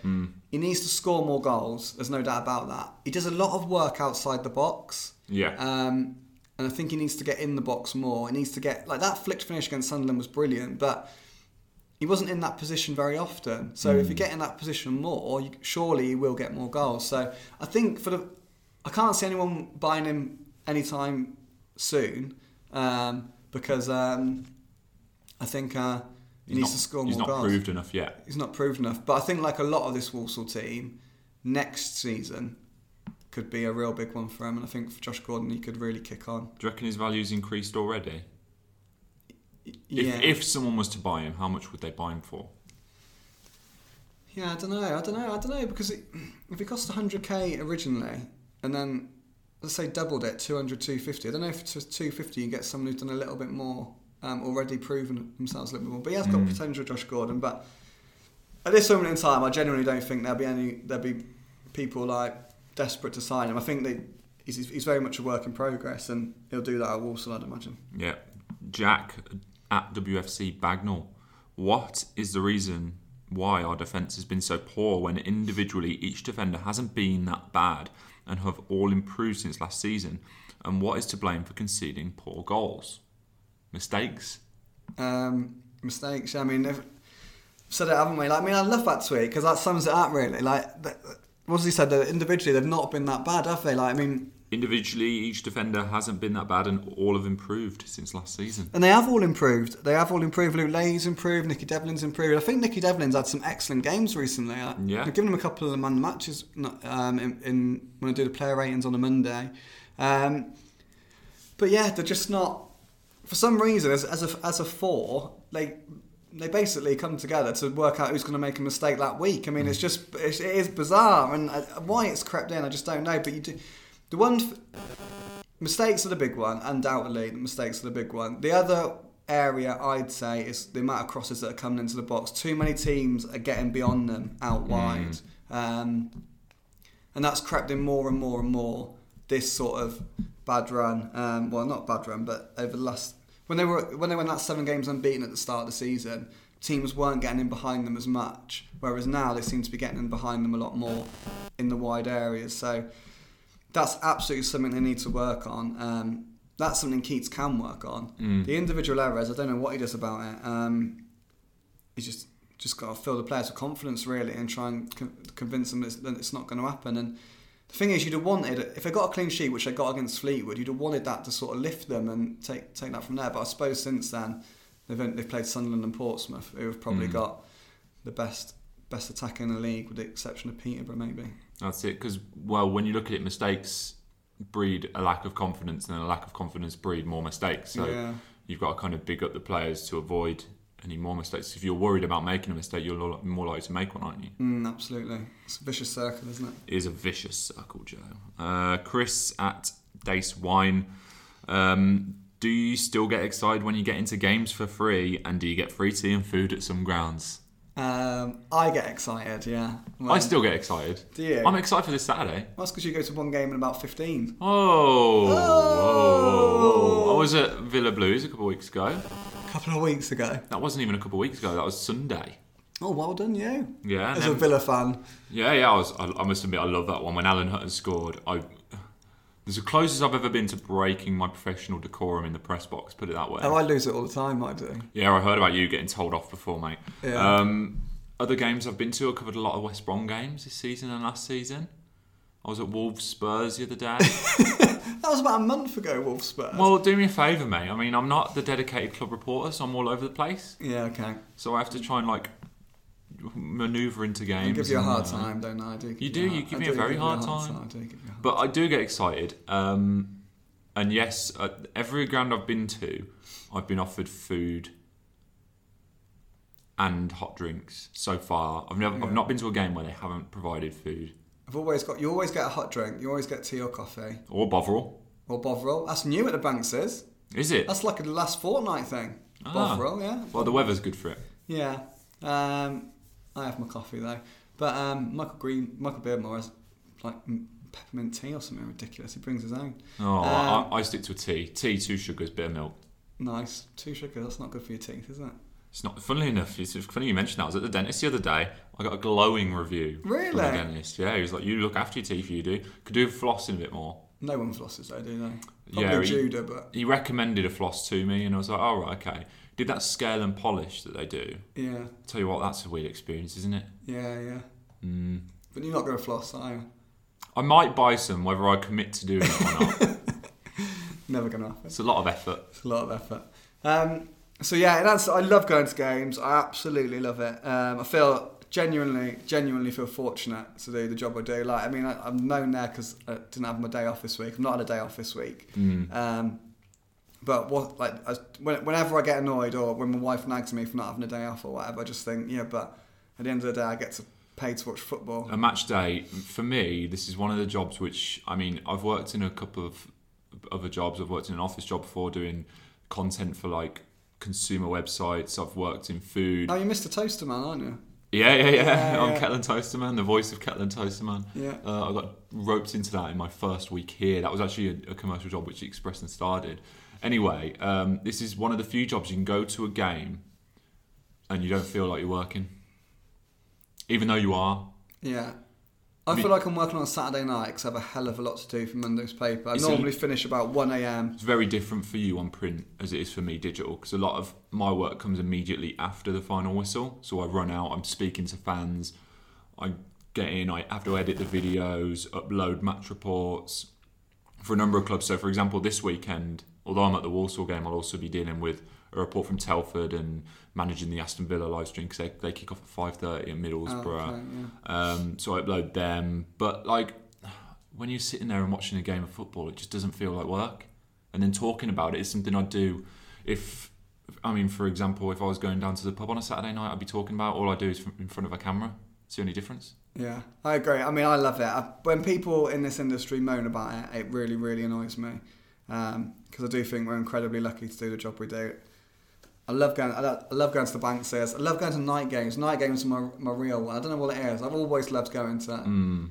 He needs to score more goals. There's no doubt about that. He does a lot of work outside the box. Yeah. Um, and I think he needs to get in the box more. He needs to get like that flicked finish against Sunderland was brilliant, but he wasn't in that position very often. So if you get in that position more, you, surely he will get more goals. So I think for the, I can't see anyone buying him anytime soon um, because um, I think uh, he He's needs not- to score more goals. He's not goals. proved enough yet. He's not proved enough. But I think like a lot of this Walsall team, next season could be a real big one for him. And I think for Josh Gordon, he could really kick on. Do you reckon his value's increased already? Yeah. If, if someone was to buy him, how much would they buy him for? Yeah, I don't know. I don't know. I don't know because it, if it cost 100k originally and then let's say doubled it 200 250. I don't know if to 250 you get someone who's done a little bit more um, already proven themselves a little bit more. But he has got potential, Josh Gordon. But at this moment in time, I genuinely don't think there'll be any there'll be people like desperate to sign him. I think they he's, he's very much a work in progress and he'll do that at Walsall, I'd imagine. Yeah. Jack at WFC Bagnall. What is the reason why our defence has been so poor when individually each defender hasn't been that bad and have all improved since last season? And what is to blame for conceding poor goals? Mistakes? Um, mistakes. I mean, they've said it, haven't we? Like, I mean, I love that tweet because that sums it up really. Like, th- he said? That individually, they've not been that bad, have they? Like, I mean, Individually, each defender hasn't been that bad and all have improved since last season. and they have all improved. They have all improved. Luke Lee's improved. Nicky Devlin's improved. I think Nicky Devlin's had some excellent games recently. I- Yeah. I've given him a couple of man matches um, in, in when I do the player ratings on a Monday. Um, but yeah, they're just not. For some reason, as, as a as a four, they they basically come together to work out who's going to make a mistake that week. I mean, it's just it's, it is bizarre, and uh, why it's crept in, I just don't know. But you do the one f- mistakes are the big one, undoubtedly. The mistakes are the big one. The other area I'd say is the amount of crosses that are coming into the box. Too many teams are getting beyond them out wide, um, and that's crept in more and more and more. This sort of bad run, um, well, not bad run, but over the last when they were when they went that seven games unbeaten at the start of the season, teams weren't getting in behind them as much. Whereas now they seem to be getting in behind them a lot more in the wide areas. So that's absolutely something they need to work on. Um, that's something Keates can work on. The individual errors, I don't know what he does about it. Um, he's just just got to fill the players with confidence really and try and con- convince them it's, that it's not going to happen. And thing is, you'd have wanted if they got a clean sheet, which they got against Fleetwood, you'd have wanted that to sort of lift them and take take that from there. But I suppose since then they've they've played Sunderland and Portsmouth, who have probably hmm. got the best best attack in the league, with the exception of Peterborough, maybe. That's it. Because well, when you look at it, mistakes breed a lack of confidence, and a lack of confidence breed more mistakes. So Yeah. you've got to kind of big up the players to avoid any more mistakes. If you're worried about making a mistake, you're more likely to make one, aren't you? Mm, absolutely, it's a vicious circle, isn't it? It is a vicious circle, Joe. Uh, Chris at Dace Wine. Um, do you still get excited when you get into games for free, and do you get free tea and food at some grounds? Um, I get excited, yeah. I still get excited. Do you? I'm excited for this Saturday. That's because you go to one game in about 15. Oh, whoa, whoa. I was at Villa Blues a couple of weeks ago. A couple of weeks ago. That wasn't even a couple of weeks ago. That was Sunday. Oh, well done, you. Yeah, As a Villa fan. yeah, yeah. I was. I, I must admit, I love that one when Alan Hutton scored. I It's the closest I've ever been to breaking my professional decorum in the press box. Put it that way. Oh, I lose it all the time. I do. Yeah, I heard about you getting told off before, mate. Yeah. Um, other games I've been to, I covered a lot of West Brom games this season and last season. I was at Wolves Spurs the other day. That was about a month ago. Wolf Spurs. well, do me a favour, mate. I mean, I'm not the dedicated club reporter, so I'm all over the place. yeah, okay. So I have to try and like manoeuvre into I games. give you a and, hard uh, time, don't I? I do. You you do, you give I me do a very give hard time. I do give you a hard But I do get excited. Um, and yes, uh, every ground I've been to, I've been offered food and hot drinks so far. I've never, Yeah. I've not been to a game where they haven't provided food I've always got. You always get a hot drink. You always get tea or coffee or Bovril. or Bovril. That's new at the Banks. Is Is it? that's like a last fortnight thing. Ah. Bovril, yeah. Well, the weather's good for it. Yeah. Um, I have my coffee though. But um, Michael Green, Michael Beardmore has like peppermint tea or something ridiculous. He brings his own. Oh, Um, I, I stick to a tea. Tea, two sugars, bit of milk. Nice. Two sugars. That's not good for your teeth, is it? It's not. Funnily enough, it's funny you mentioned that. I was at the dentist the other day. I got a glowing review from Really? the dentist. Yeah, he was like, "You look after your teeth, you do. Could do flossing a bit more." No one flosses though, do they? Yeah, Probably he- Judah, but He recommended a floss to me, and I was like, "Oh right, okay." Did that scale and polish that they do? yeah, Tell you what, that's a weird experience, isn't it? yeah, yeah. Mm. But you're not going to floss, are you? I might buy some, whether I commit to doing it or not. Never going to happen. it's a lot of effort. It's a lot of effort. Um, so yeah, that's I love going to games. I absolutely love it. Um, I feel genuinely, genuinely feel fortunate to do the job I do. Like, I mean, I, I'm known there because I didn't have my day off this week. I'm not had a day off this week. Mm. Um, but what like I, when- whenever I get annoyed or when my wife nags me for not having a day off or whatever, I just think, yeah, but at the end of the day, I get to pay to watch football. A match day for me. This is one of the jobs which I mean, I've worked in a couple of other jobs. I've worked in an office job before doing content for like consumer websites. I've worked in food. Oh, you're Mr. Toaster Man, aren't you? Yeah, yeah, yeah. Yeah, I'm yeah. Kettle and Toaster Man, the voice of Kettle Toasterman. Yeah. Uh, I got roped into that in my first week here. That was actually a, a commercial job which Express and started. Anyway, um, this is one of the few jobs you can go to a game and you don't feel like you're working, even though you are. Yeah. I feel like I'm working on a Saturday night because I have a hell of a lot to do for Monday's paper. I It's a- normally finish about 1am. It's very different for you on print as it is for me digital because a lot of my work comes immediately after the final whistle. So I run out, I'm speaking to fans, I get in, I have to edit the videos, upload match reports for a number of clubs. So, for example, this weekend, although I'm at the Walsall game, I'll also be dealing with a report from Telford and managing the Aston Villa live stream because they, they kick off at 5.30 at Oh, Middlesbrough. okay, yeah. Um, so I upload them. But like when you're sitting there and watching a game of football, it just doesn't feel like work. And then talking about it is something I'd do if, I mean, for example, if I was going down to the pub on a Saturday night, I'd be talking about all I do is in front of a camera. It's the only difference. Yeah, I agree. I mean, I love it. I, when people in this industry moan about it, it really, really annoys me. Because I do think we're incredibly lucky to do the job we do. I love going. I love, I love going to the Banks's. I love going to night games. Night games are my, my real one. I don't know what it is. I've always loved going to, Mm,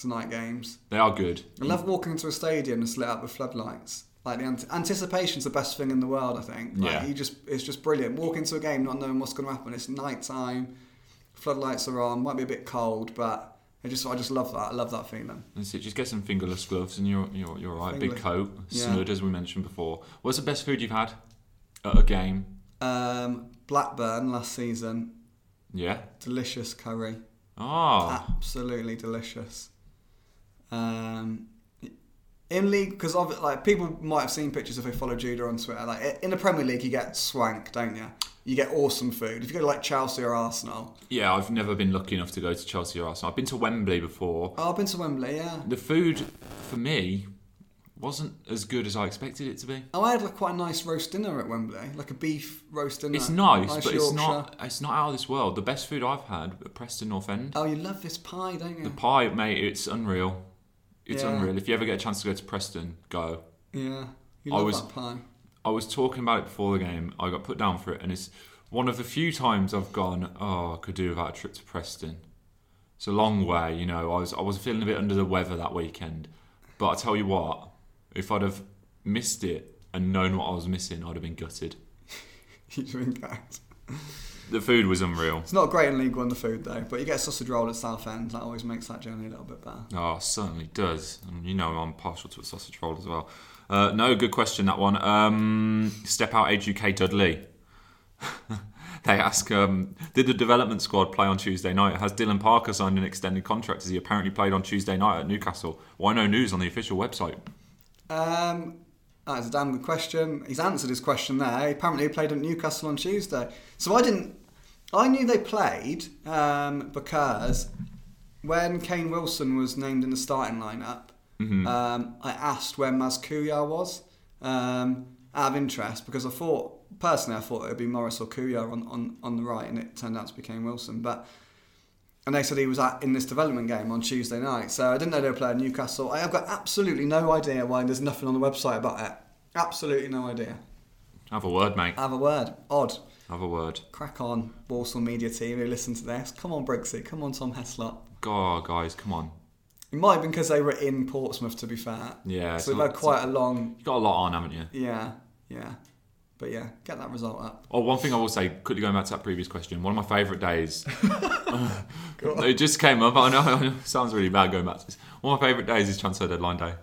to night games. they are good. I love walking into a stadium and lit up with floodlights. Like the ant- anticipation's the best thing in the world. I think. Like, Yeah. You just it's just brilliant. Walk into a game not knowing what's going to happen. It's night time. Floodlights are on. Might be a bit cold, but I just I just love that. I love that feeling. That's it. Just get some fingerless gloves and you're you're, you're all right. Big Fingerless. coat, Yeah. snood as we mentioned before. What's the best food you've had at a game? Um, Blackburn last season, Yeah. delicious curry, Oh. absolutely delicious. Um, in league, because like people might have seen pictures if they follow Judah on Twitter. Like in the Premier League, you get swank, don't you? You get awesome food. If you go to like Chelsea or Arsenal, yeah. I've never been lucky enough to go to Chelsea or Arsenal. I've been to Wembley before. oh, I've been to Wembley. Yeah. The food for me wasn't as good as I expected it to be. Oh, I had like quite a nice roast dinner at Wembley, like a beef roast dinner. It's nice, Nice but it's not. It's not out of this world. The best food I've had at Preston North End. Oh, you love this pie, don't you? The pie, mate. It's unreal. It's Yeah. unreal. If you ever get a chance to go to Preston, go. yeah. You I was- that pie. I was talking about it before the game. I got put down for it, and it's one of the few times I've gone, oh, I could do without a trip to Preston. It's a long way, you know. I was I was feeling a bit under the weather that weekend, but I tell you what, if I'd have missed it and known what I was missing, I'd have been gutted. Out. The food was unreal. It's not great in League One, the food though, but you get a sausage roll at Southend. That always makes that journey a little bit better. Oh, certainly does. And you know I'm partial to a sausage roll as well. Uh, no, good question that one. Um, step out Age UK Dudley. they ask, um, did the development squad play on Tuesday night? Has Dylan Parker signed an extended contract as he apparently played on Tuesday night at Newcastle? Why no news on the official website? Um, that's a damn good question. He's answered his question there. Apparently, he played at Newcastle on Tuesday. So I didn't. I knew they played um, because when Kane Wilson was named in the starting lineup, um, I asked where Maz Kouhyar was um, out of interest because I thought personally I thought it would be Morris or Kouhyar on, on, on the right, and it turned out to be Kane Wilson. But and they said he was at in this development game on Tuesday night. So I didn't know they were playing Newcastle. I have got absolutely no idea why there's nothing on the website about it. Absolutely no idea. Have a word, mate. Have a word. Odd. Have a word. Crack on, Walsall Media team who listen to this. Come on, Brixie. Come on, Tom Heslop. God, guys, come on. It might have been because they were in Portsmouth, to be fair. Yeah, So so- we've had quite a long. You've got a lot on, haven't you? Yeah, yeah. But yeah, get that result up. Oh, one thing I will say, quickly going back to that previous question, one of my favourite days. it just came up. I know, I know, it sounds really bad going back to this. One of my favourite days is transfer deadline day.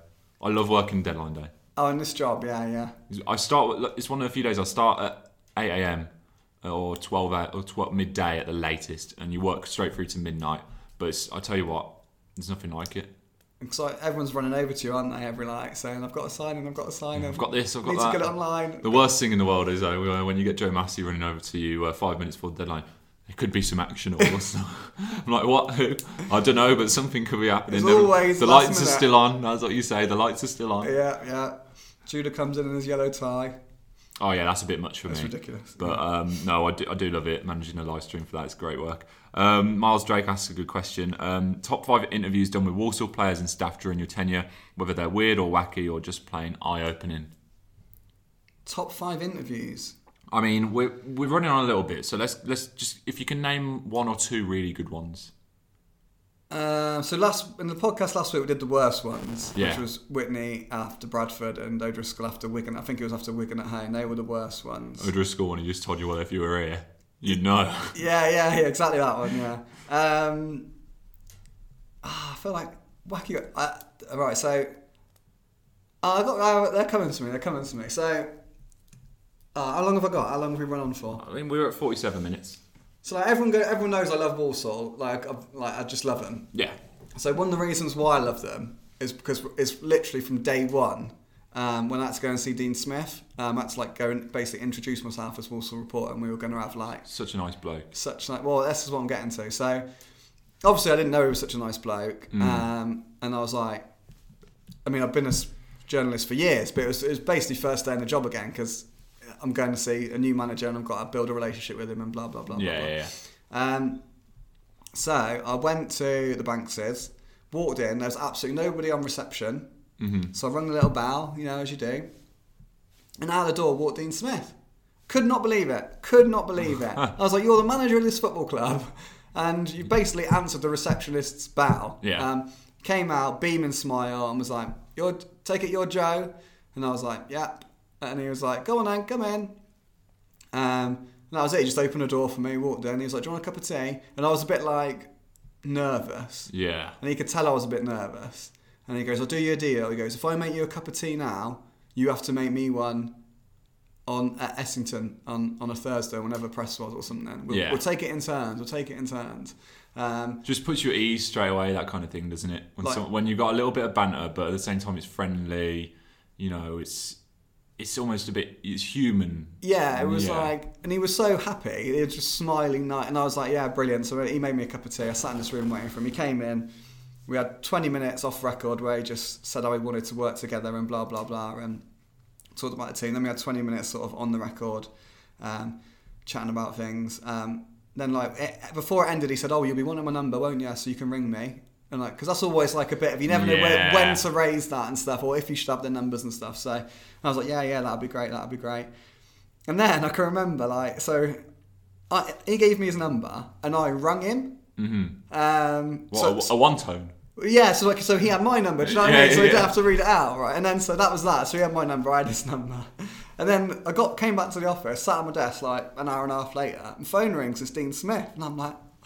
I love working deadline day. Oh, in this job, yeah, yeah. I start. It's one of the few days I start at eight a.m. Uh, or twelve uh, or 12 midday at the latest, and you work straight through to midnight. But it's, I tell you what, there's nothing like it. Because like, everyone's running over to you, aren't they? Every like saying, "I've got a sign in, I've got a sign in, I've got this, I've got Need that. to get it online." The worst thing in the world is though when you get Joe Massey running over to you uh, five minutes before the deadline. There could be some action or. I'm like, what? Who? I don't know, but something could be happening. It's There- always the lights are still on. That's what you say. The lights are still on. Yeah, yeah. Judah comes in in his yellow tie. Oh yeah, that's a bit much for That's me. That's ridiculous. But um, no, I do, I do love it. Managing a live stream for that, it's great work. Um, Miles Drake asks a good question. Um, top five interviews done with Walsall players and staff during your tenure, whether they're weird or wacky or just plain eye opening. Top five interviews. I mean, we're we're running on a little bit, so let's let's just if you can name one or two really good ones. Uh, so last in the podcast last week we did the worst ones, Yeah. which was Whitney after Bradford and O'Driscoll after Wigan. I think it was after Wigan at home. They were the worst ones. O'Driscoll, when he just told you, well, if you were here, you'd know. Yeah, yeah, yeah, exactly that one. Yeah. Um, ah, I feel like wacky. Uh, right, so uh, I got. Uh, they're coming to me. They're coming to me. So, uh, how long have I got? How long have we run on for? I mean, we were at 47 minutes. So like everyone, go, everyone knows I love Walsall. Like, I, like I just love them. Yeah. So one of the reasons why I love them is because it's literally from day one. Um, when I had to go and see Dean Smith, um, I had to like go and basically introduce myself as Walsall reporter, and we were going to have like Such a nice bloke. such like well this is what I'm getting to. So obviously I didn't know he was such a nice bloke, um, and I was like, I mean I've been a journalist for years, but it was, it was basically first day in the job again because I'm going to see a new manager and I've got to build a relationship with him and blah blah blah. blah, Yeah, blah. yeah, yeah. Um, so I went to the Banks's, walked in. There was absolutely nobody on reception. Mm-hmm. So I rung the little bell, you know, as you do. And out the door walked Dean Smith. Could not believe it. Could not believe it. I was like, "You're the manager of this football club," and you basically answered the receptionist's bow. Yeah. Um, came out, beaming smile, and was like, "You're take it, you're Joe," and I was like, "Yep." And he was like, "Go on then, come in." Um, and that was it. He just opened the door for me, walked in. He was like, "Do you want a cup of tea?" And I was a bit like nervous, Yeah. and he could tell I was a bit nervous. And he goes, "I'll do you a deal." He goes, "If I make you a cup of tea now, you have to make me one on at Essington on, on a Thursday, whenever press was or something. We'll, Yeah. we'll take it in turns. We'll take it in turns." Um, Just puts you at ease straight away, that kind of thing, doesn't it? When, Like- some, when you've got a little bit of banter, but at the same time it's friendly, you know, it's it's almost a bit, it's human. Yeah, it was Yeah. like, and he was so happy. He was just smiling, night, and I was like, "Yeah, brilliant." So he made me a cup of tea. I sat in this room waiting for him. He came in. We had 20 minutes off record where he just said how he wanted to work together and blah blah blah, and talked about the team. Then we had 20 minutes sort of on the record, um, chatting about things. Um, then like it, before it ended, he said, "Oh, you'll be wanting my number, won't you? So you can ring me." And like, because that's always like a bit of you never know Yeah. when, to raise that and stuff, or if you should have the numbers and stuff. So I was like, "Yeah, yeah, that'd be great. That'd be great." And then I can remember, like, so I, he gave me his number, and I rung him. Mm-hmm. Um, What, so, a, a one tone. yeah, so like, so he had my number. Do you know what I mean? So he didn't have to read it out, right? And then so that was that. So he had my number. I had his number. And then I got came back to the office, sat at my desk like an hour and a half later, and phone rings. It's Dean Smith, and I'm like,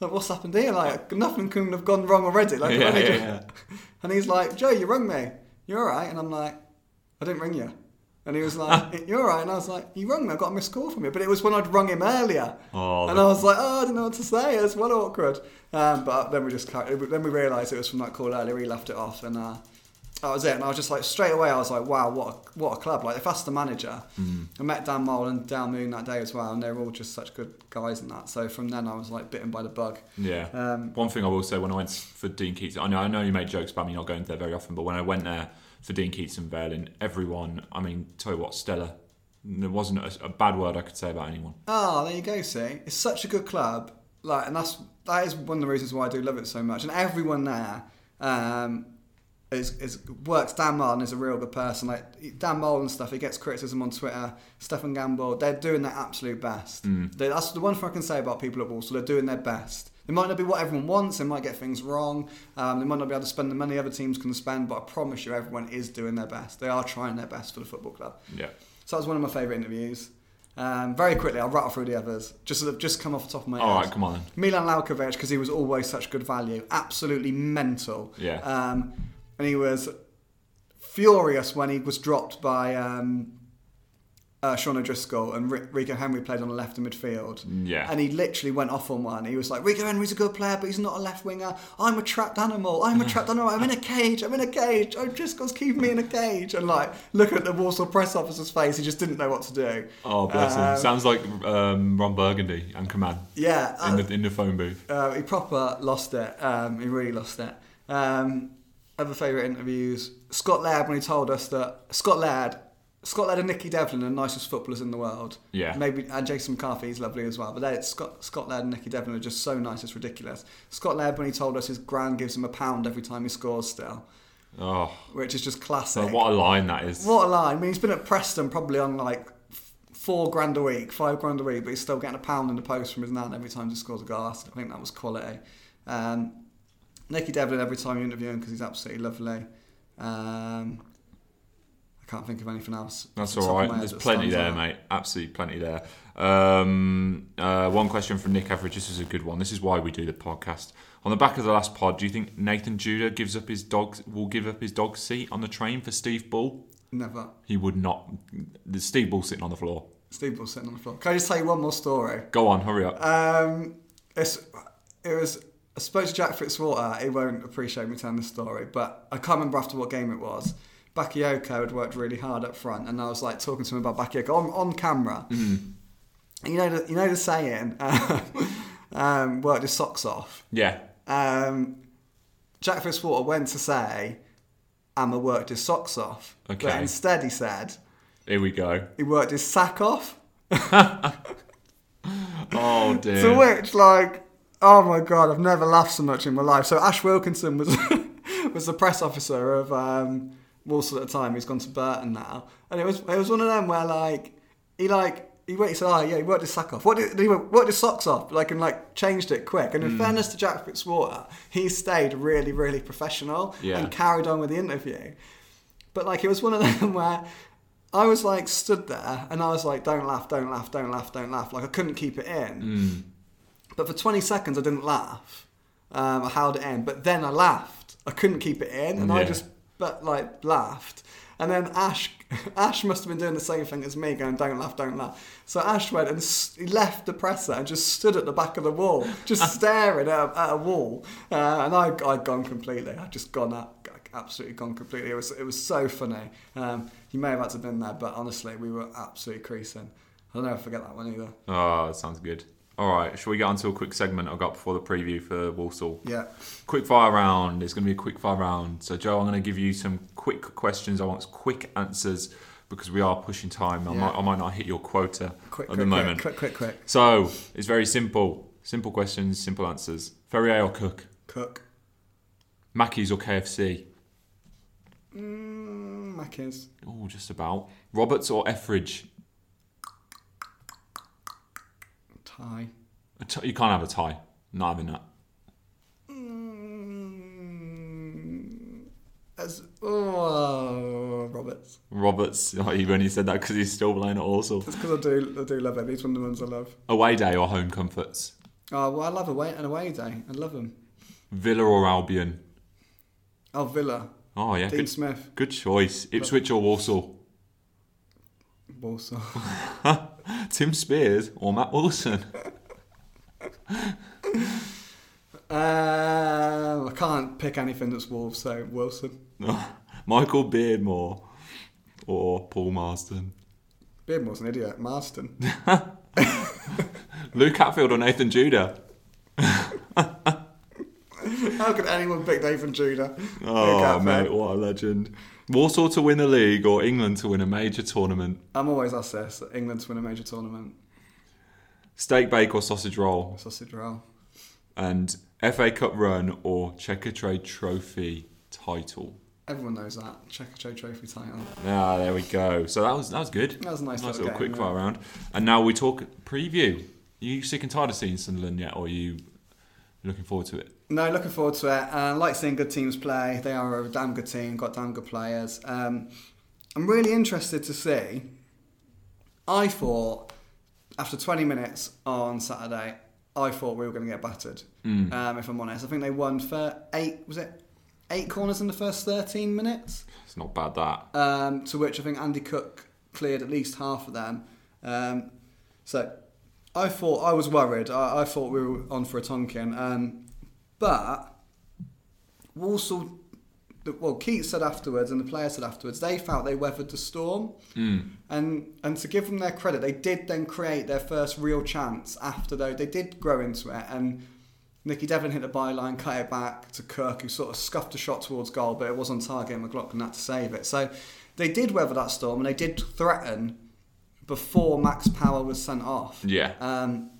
like what's happened here? Like nothing couldn't have gone wrong already. Like, Yeah, yeah, yeah. And he's like, Joe, you rung me. You're all right? And I'm like, I didn't ring you. And he was like, You're all right. And I was like, You rung me. I got a missed call from you. But it was when I'd rung him earlier. Oh, and I was like, Oh, I didn't know what to say. It's well awkward. Um, but then we just then we realised it was from that call earlier. He left it off, and uh, that was it. And I was just like, straight away, I was like, Wow, what a, what a club! Like if that's the manager, I met Dan Mole and Dan Moon that day as well, and they were all just such good guys and that. So from then, I was like bitten by the bug. Yeah. Um, One thing I will say when I went for Dean Keates, I know I know you made jokes about me not going there very often, but when I went there for Dean Keates and Vale, and everyone, I mean, tell you what, Stella, there wasn't a, a bad word I could say about anyone. Oh, there you go. See, it's such a good club. Like, and that's that is one of the reasons why I do love it so much. And everyone there um, is is works. Dan Martin is a real good person. Like Dan and stuff. He gets criticism on Twitter. Stefan Gamble. They're doing their absolute best. They, that's the one thing I can say about people at Walsall. They're doing their best. They might not be what everyone wants. They might get things wrong. Um, they might not be able to spend the money other teams can spend. But I promise you, everyone is doing their best. They are trying their best for the football club. Yeah. So that was one of my favourite interviews. Um, very quickly, I'll rattle through the others. Just just come off the top of my All head. right, come on. Milan Lalkovic, because he was always such good value, absolutely mental. Yeah. Um, and he was furious when he was dropped by um, uh, Sean O'Driscoll and R- Rico Henry played on the left in midfield. Yeah. And he literally went off on one. He was like, Rico Henry's a good player, but he's not a left winger. I'm a trapped animal. I'm a trapped animal. I'm in a cage. I'm in a cage. O'Driscoll's keeping me in a cage. And like, look at the Walsall press officer's face. He just didn't know what to do. Oh, bless Um, him. Sounds like um, Ron Burgundy and Command Yeah. in uh, the in the phone booth. Uh, he proper lost it. Um, he really lost it. Um, other favourite interviews: Scott Laird when he told us that Scott Laird, Scott Laird and Nicky Devlin are the nicest footballers in the world. Yeah. Maybe and Jason McCarthy is lovely as well. But they, Scott Scott Laird and Nicky Devlin are just so nice. It's ridiculous. Scott Laird when he told us his grand gives him a pound every time he scores still, Oh, which is just classic. so what a line that is. What a line! I mean, he's been at Preston probably on like four grand a week, five grand a week, but he's still getting a pound in the post from his nan every time he scores a goal. I think that was quality. Um, Nicky Devlin every time you interview him because he's absolutely lovely. Um, I can't think of anything else. That's off the top all right. There's plenty there, out. mate. Absolutely plenty there. Um, uh, one question from Nick Average. This is a good one. This is why we do the podcast. On the back of the last pod, do you think Nathan Judah gives up his dog? Will give up his dog seat on the train for Steve Bull? Never. He would not. The Steve Bull sitting on the floor. Steve Bull sitting on the floor. Can I just tell you one more story? Go on, hurry up. Um, it's, it was. I suppose Jack Fitzwater. He won't appreciate me telling the story, but I can't remember after what game it was. Bakayoko had worked really hard up front, and I was like talking to him about Bakayoko on, on camera. You know, the, you know the saying, um, "Worked his socks off." Yeah. Um, Jack Fitzwater went to say, "Emma worked his socks off," Okay. but instead he said Here we go. he worked his sack off. Oh dear. To which, like, oh my god, I've never laughed so much in my life. So Ash Wilkinson was was the press officer of um, Walsall at the time. He's gone to Burton now, and it was it was one of them where like he like he went, he said, oh yeah, he worked his sack off. What did he worked his socks off? Like and like changed it quick. And in fairness to Jack Fitzwater, he stayed really really professional Yeah. and carried on with the interview. But like it was one of them where I was like stood there and I was like, don't laugh, don't laugh, don't laugh, don't laugh. Like I couldn't keep it in. But for 20 seconds I didn't laugh. Um, I held it in. But then I laughed. I couldn't keep it in and I just but like laughed. And then Ash, Ash must have been doing the same thing as me, going, "Don't laugh, don't laugh." So Ash went and he left the presser and just stood at the back of the wall, just staring at a, at a wall. Uh, and I, I'd gone completely. I'd just gone up, absolutely gone completely. It was, it was so funny. Um, he may have had to have been there, but honestly, we were absolutely creasing. I'll never forget that one either. Oh, that sounds good. All right, shall we get on to a quick segment I've got before the preview for Walsall? Yeah. Quick fire round. It's going to be a quick fire round. So, Joe, I'm going to give you some quick questions. I want quick answers because we are pushing time. I, Yeah. might, I might not hit your quota Quick, at quick, the moment. quick, quick, quick, quick. So, it's very simple. Simple questions, simple answers. Ferrier or Cook? Cook. Mackey's or KFC? Mm, Macca's. Oh, just about. Roberts or Etheridge? Tie. A t- You can't have a tie. Not having that. Mm, as, oh, Roberts. Roberts, oh, you only said that because he's still playing at Walsall. It's because I do, I do love him. He's one of the ones I love. Away day or home comforts? Oh, well, I love away, an away day. I love him. Villa or Albion? Oh, Villa. Oh, yeah. Dean Good, Smith. good choice. Ipswich or Walsall? Walsall. Tim Spiers or Matt Wilson? Um, I can't pick anything that's Wolves, so Wilson. Michael Beardmore or Paul Marston? Beardmore's an idiot. Marston. Luke Hatfield or Nathan Judah? How could anyone pick Nathan Judah? Oh, mate, what a legend. Walsall to win the league or England to win a major tournament? I'm always asked this. England to win a major tournament. Steak bake or sausage roll? Sausage roll. And FA Cup run or Checkatrade Trophy title? Everyone knows that. Checkatrade Trophy title. Ah, there we go. So that was that was good. That was a nice, Nice little, little game, quick yeah. fire round. And now we talk preview. Are you sick and tired of seeing Sunderland yet, or are you looking forward to it? No, looking forward to it. Uh, I like seeing good teams play. They are a damn good team, got damn good players. Um, I'm really interested to see. I thought, after 20 minutes on Saturday, I thought we were going to get battered. Mm. Um, if I'm honest, I think they won for eight. Was it eight corners in the first 13 minutes? It's not bad that. um, to which I think Andy Cook cleared at least half of them. Um, so I thought I was worried. I, I thought we were on for a Tonkin, um, but Walsall. Well, Keates said afterwards, and the players said afterwards, they felt they weathered the storm, Mm. and and to give them their credit, they did then create their first real chance after though they did grow into it, and Nicky Devlin hit the byline, cut it back to Kirk, who sort of scuffed a shot towards goal, but it was on target, and McLaughlin had to save it. So they did weather that storm, and they did threaten before Max Power was sent off. Yeah. Um,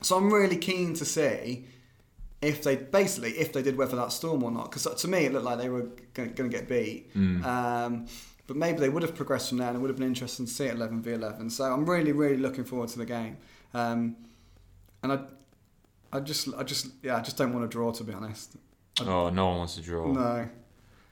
so I'm really keen to see if they basically if they did weather that storm or not. Because to me it looked like they were going to get beat. Um, but maybe they would have progressed from there, and it would have been interesting to see it 11 v 11. So I'm really really looking forward to the game. Um, and I, I just I just yeah I just don't want to draw to be honest. Oh, no one wants to draw. No.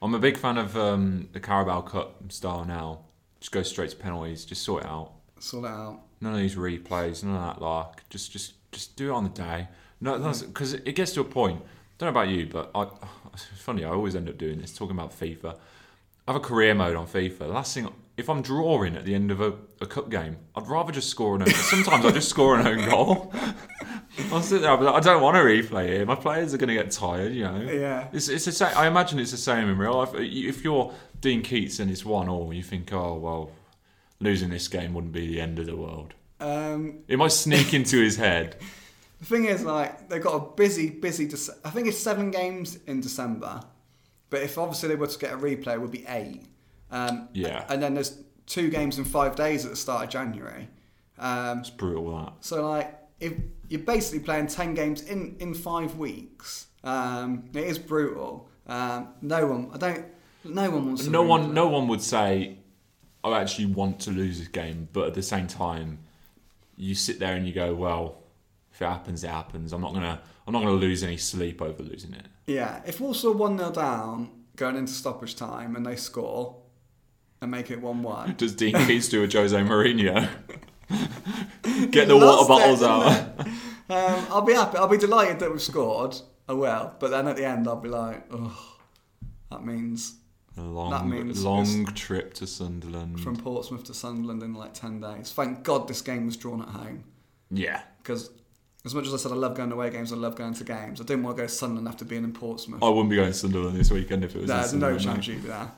I'm a big fan of um, the Carabao Cup style now. Just go straight to penalties. Just sort it out. Sort it out. None of these replays. None of that lark. Just, just, just do it on the day. No, because it gets to a point. Don't know about you, but I. It's funny. I always end up doing this. Talking about FIFA. I have a career mode on FIFA. Last thing, if I'm drawing at the end of a, a cup game, I'd rather just score an own. sometimes I just score an own goal. I'll sit there. I'll be like, I don't want to replay it. My players are going to get tired. You know. Yeah. It's, it's the same. I imagine it's the same in real life. If you're Dean Keates and it's one all, you think, oh well, losing this game wouldn't be the end of the world. Um, It might sneak into his head. The thing is, like, they've got a busy, busy. Dece- I think it's seven games in December, but if obviously they were to get a replay, it would be eight. Um, Yeah. And then there's two games in five days at the start of January. Um, It's brutal that. so like, if you're basically playing ten games in in five weeks, um, it is brutal. Um, no one, I don't. No one wants. to No one, no one would say, "I actually want to lose this game," but at the same time, you sit there and you go, "Well, if it happens, it happens. I'm not gonna, I'm not gonna lose any sleep over losing it." Yeah, if Walsall one 0 down going into stoppage time and they score and make it one one. Does Dean Keates do a Jose Mourinho? Get the water bottles didn't out. Um, I'll be happy. I'll be delighted that we've scored. I will. But then at the end, I'll be like, oh, that means A long, That means long trip to Sunderland. from Portsmouth to Sunderland in like 10 days. Thank God this game was drawn at home. yeah, Because as much as I said I love going to away games, I love going to games. I didn't want to go to Sunderland after being in Portsmouth. I wouldn't be going to Sunderland this weekend if it was. There's no chance you'd be there.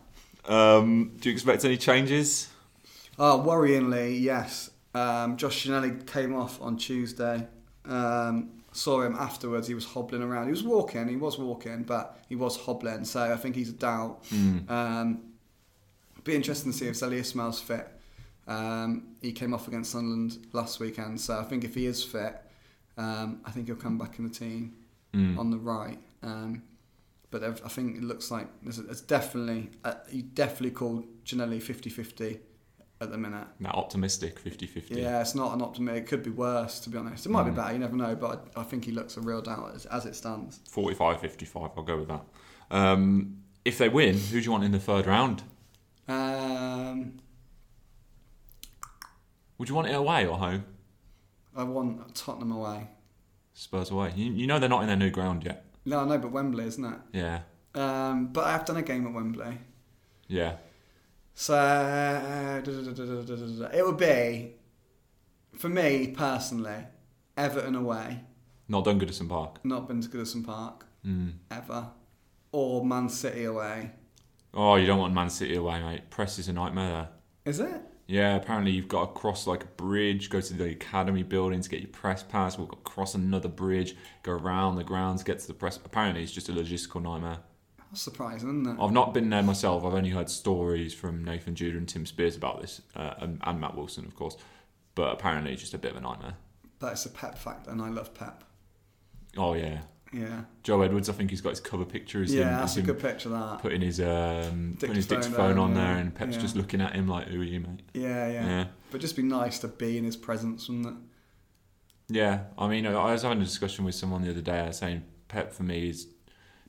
Um, do you expect any changes? Oh, worryingly, yes. Um, Josh Ginnelly came off on Tuesday. Um, saw him afterwards. He was hobbling around. He was walking. He was walking, but he was hobbling. So I think he's a doubt. Um, be interesting to see if Zeli Ismail's fit. Um, he came off against Sunderland last weekend, so I think if he is fit, um, I think he'll come back in the team Mm. on the right. Um, but I've- think it looks like there's, there's definitely uh, you definitely call Ginnelly 50-50 at the minute. Now optimistic, 50-50. Yeah, it's not an optimist. It could be worse, to be honest. It might Mm. be better. You never know. But I, I think he looks a real doubt as, as it stands. 45-55, I'll go with that. Um, if they win, who do you want in the third round? Um, Would you want it away or home? I want Tottenham away. Spurs away. You, you know they're not in their new ground yet. No, I know, but Wembley, isn't it? Yeah. Um, but I have done a game at Wembley. Yeah. So uh, it would be, for me personally, Everton away. Not done Goodison Park. Not been to Goodison Park Mm. ever, or Man City away. Oh, you don't want Man City away, mate. Press is a nightmare there. Is it? Yeah, apparently you've got to cross like a bridge, go to the academy building to get your press pass. We've got to cross another bridge, go around the grounds, get to the press. Apparently, it's just a logistical nightmare. That's surprising, isn't it? I've not been there myself. I've only heard stories from Nathan Judah and Tim Spiers about this, uh, and, and Matt Wilson, of course. But apparently, it's just a bit of a nightmare. That's a Pep fact, and I love Pep. Oh yeah, Yeah, Joe Edwards. I think he's got his cover picture. Is him, yeah, that's is a him good picture. That. putting his um, putting his Dictaphone dictaphone on there, yeah. and Pep's Yeah. just looking at him like, "Who are you, mate?" Yeah, yeah, Yeah. But just be nice to be in his presence, wouldn't it? Yeah, I mean, I was having a discussion with someone the other day. I was saying Pep for me is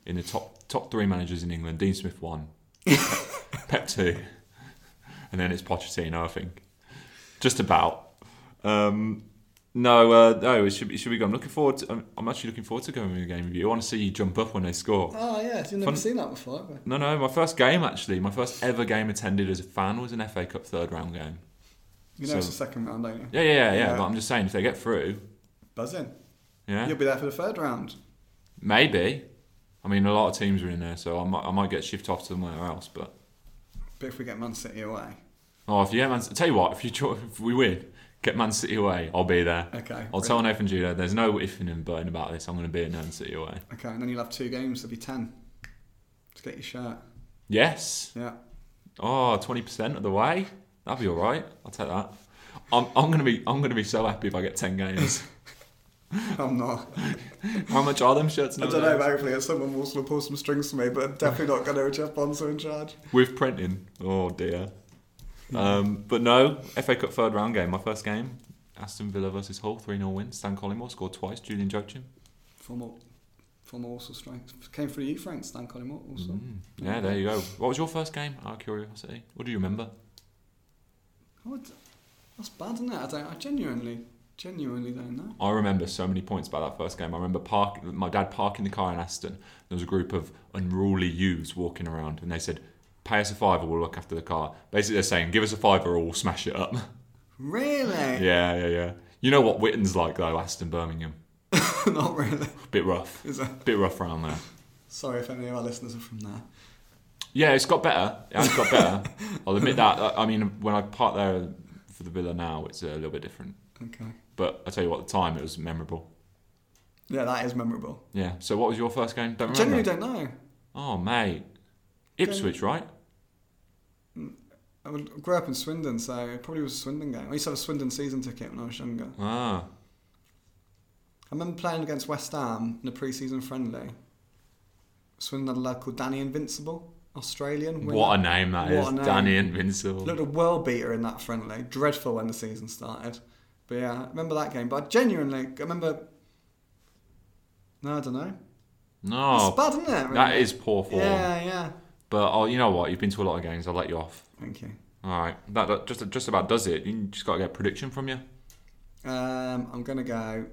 in the top top three managers in England. Dean Smith one, Pep two, and then it's Pochettino. I think, just about. Um, no, uh, no, it should be. It should be good. I'm looking forward. To, I'm, I'm actually looking forward to going to a game with you. I want to see you jump up when they score. Oh yeah, you've never Fun- seen that before. Have? No, no, my first game actually, my first ever game attended as a fan was an FA Cup third round game. You know it's So- the second round, don't you? Yeah, yeah, yeah, yeah. Yeah. But I'm just saying, if they get through, Buzzing. yeah, You'll be there for the third round. maybe. I mean, a lot of teams are in there, so I might, I might get shifted off somewhere else. But But if we get Man City away, oh, if you get Man, tell you what, if you try- if we win, get Man City away, I'll be there. okay. I'll tell Nathan Judah, there's no ifing and butting about this. I'm going to be at Man City away. Okay, and then you'll have two games. There'll be ten. To get your shirt. Yes. Yeah. Ah, oh, 20% of the way. That'll be all right. I'll take that. I'm, I'm gonna be I'm gonna be so happy if I get 10 games. I'm not. How much are them shirts? I don't know. Hopefully, someone will pull some strings for me, but I'm definitely not going to Jeff Bonser in charge. With printing. Oh dear. Um, but no, FA Cup third round game. My first game. Aston Villa versus Hull, 3 0 win. Stan Collymore scored twice. Julian Joachim. Former, former Walsall strikes came through you, Frank Stan Collymore. Also, Mm. Yeah, there you go. What was your first game? Out of curiosity. What do you remember? oh, d- that's bad, isn't it? I don't. I genuinely, genuinely don't know. I remember so many points about that first game. I remember park, my dad parking the car in Aston. There was a group of unruly youths walking around, and they said, "Pay us a fiver, we'll look after the car." Basically, they're saying, "Give us a fiver, or we'll smash it up." Really? yeah, yeah, yeah. You know what Witton's like though, Aston, Birmingham. not really. Bit rough. Is it? Bit rough around there. Sorry if any of our listeners are from there. Yeah, it's got better. It has got better. I'll admit that. I mean, when I park there for the villa now, it's a little bit different. Okay. But I tell you what, at the time it was memorable. Yeah, that is memorable. Yeah. So what was your first game? Don't remember. genuinely don't know. Oh mate, Ipswich, right? I would- grew up in Swindon, so it probably was a Swindon game. I used to have a Swindon season ticket when I was younger. Ah, I remember playing against West Ham in a pre-season friendly. Swindon had a lad called Danny Invincible, Australian. winger. what a name that is, What a name. Danny Invincible. Looked a world beater in that friendly. Dreadful when the season started. But yeah, I remember that game. But I genuinely, I remember. No, I don't know. No, it's bad, isn't it? Really? is poor form. Yeah, yeah. But oh, you know what? You've been to a lot of games. I'll let you off. Thank you. All right, that, that just just about does it. You just got to get a prediction from you. Um, I'm gonna go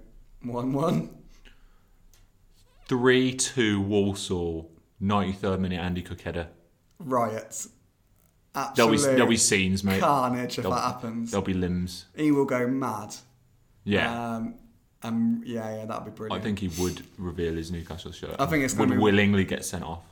one-one. Three two Walsall. Ninety third minute Andy Cook header. Riots. There'll be there'll be scenes, mate. carnage if There'll- that happens. There'll be limbs. He will go mad. Yeah. Um, um, yeah, yeah, that'd be brilliant. I think he would reveal his Newcastle shirt. I think it's would be- willingly get sent off.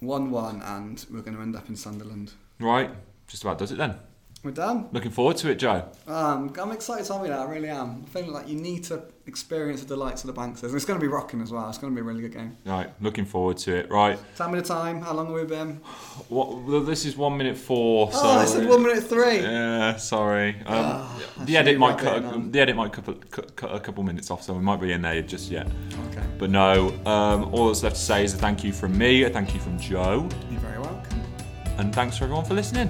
One-one, and we're going to end up in Sunderland. Right, just about does it then. We're done. Looking forward to it, Joe. Um, I'm excited to have you there. I really am. I feel like you need to experience the delights of the Banksters. And it's going to be rocking as well. It's going to be a really good game. Right, looking forward to it. Right, Time me the time. How long have we been? what? Well, this is one minute four. So oh, I said one minute three. Yeah, sorry. Um, I the edit might cut. A, the edit might cut, a- cut, cut a couple minutes off, so we might be in there just yet. Okay. But no, um, all that's left to say is a thank you from me, a thank you from Joe, You're very welcome. and thanks for everyone for listening.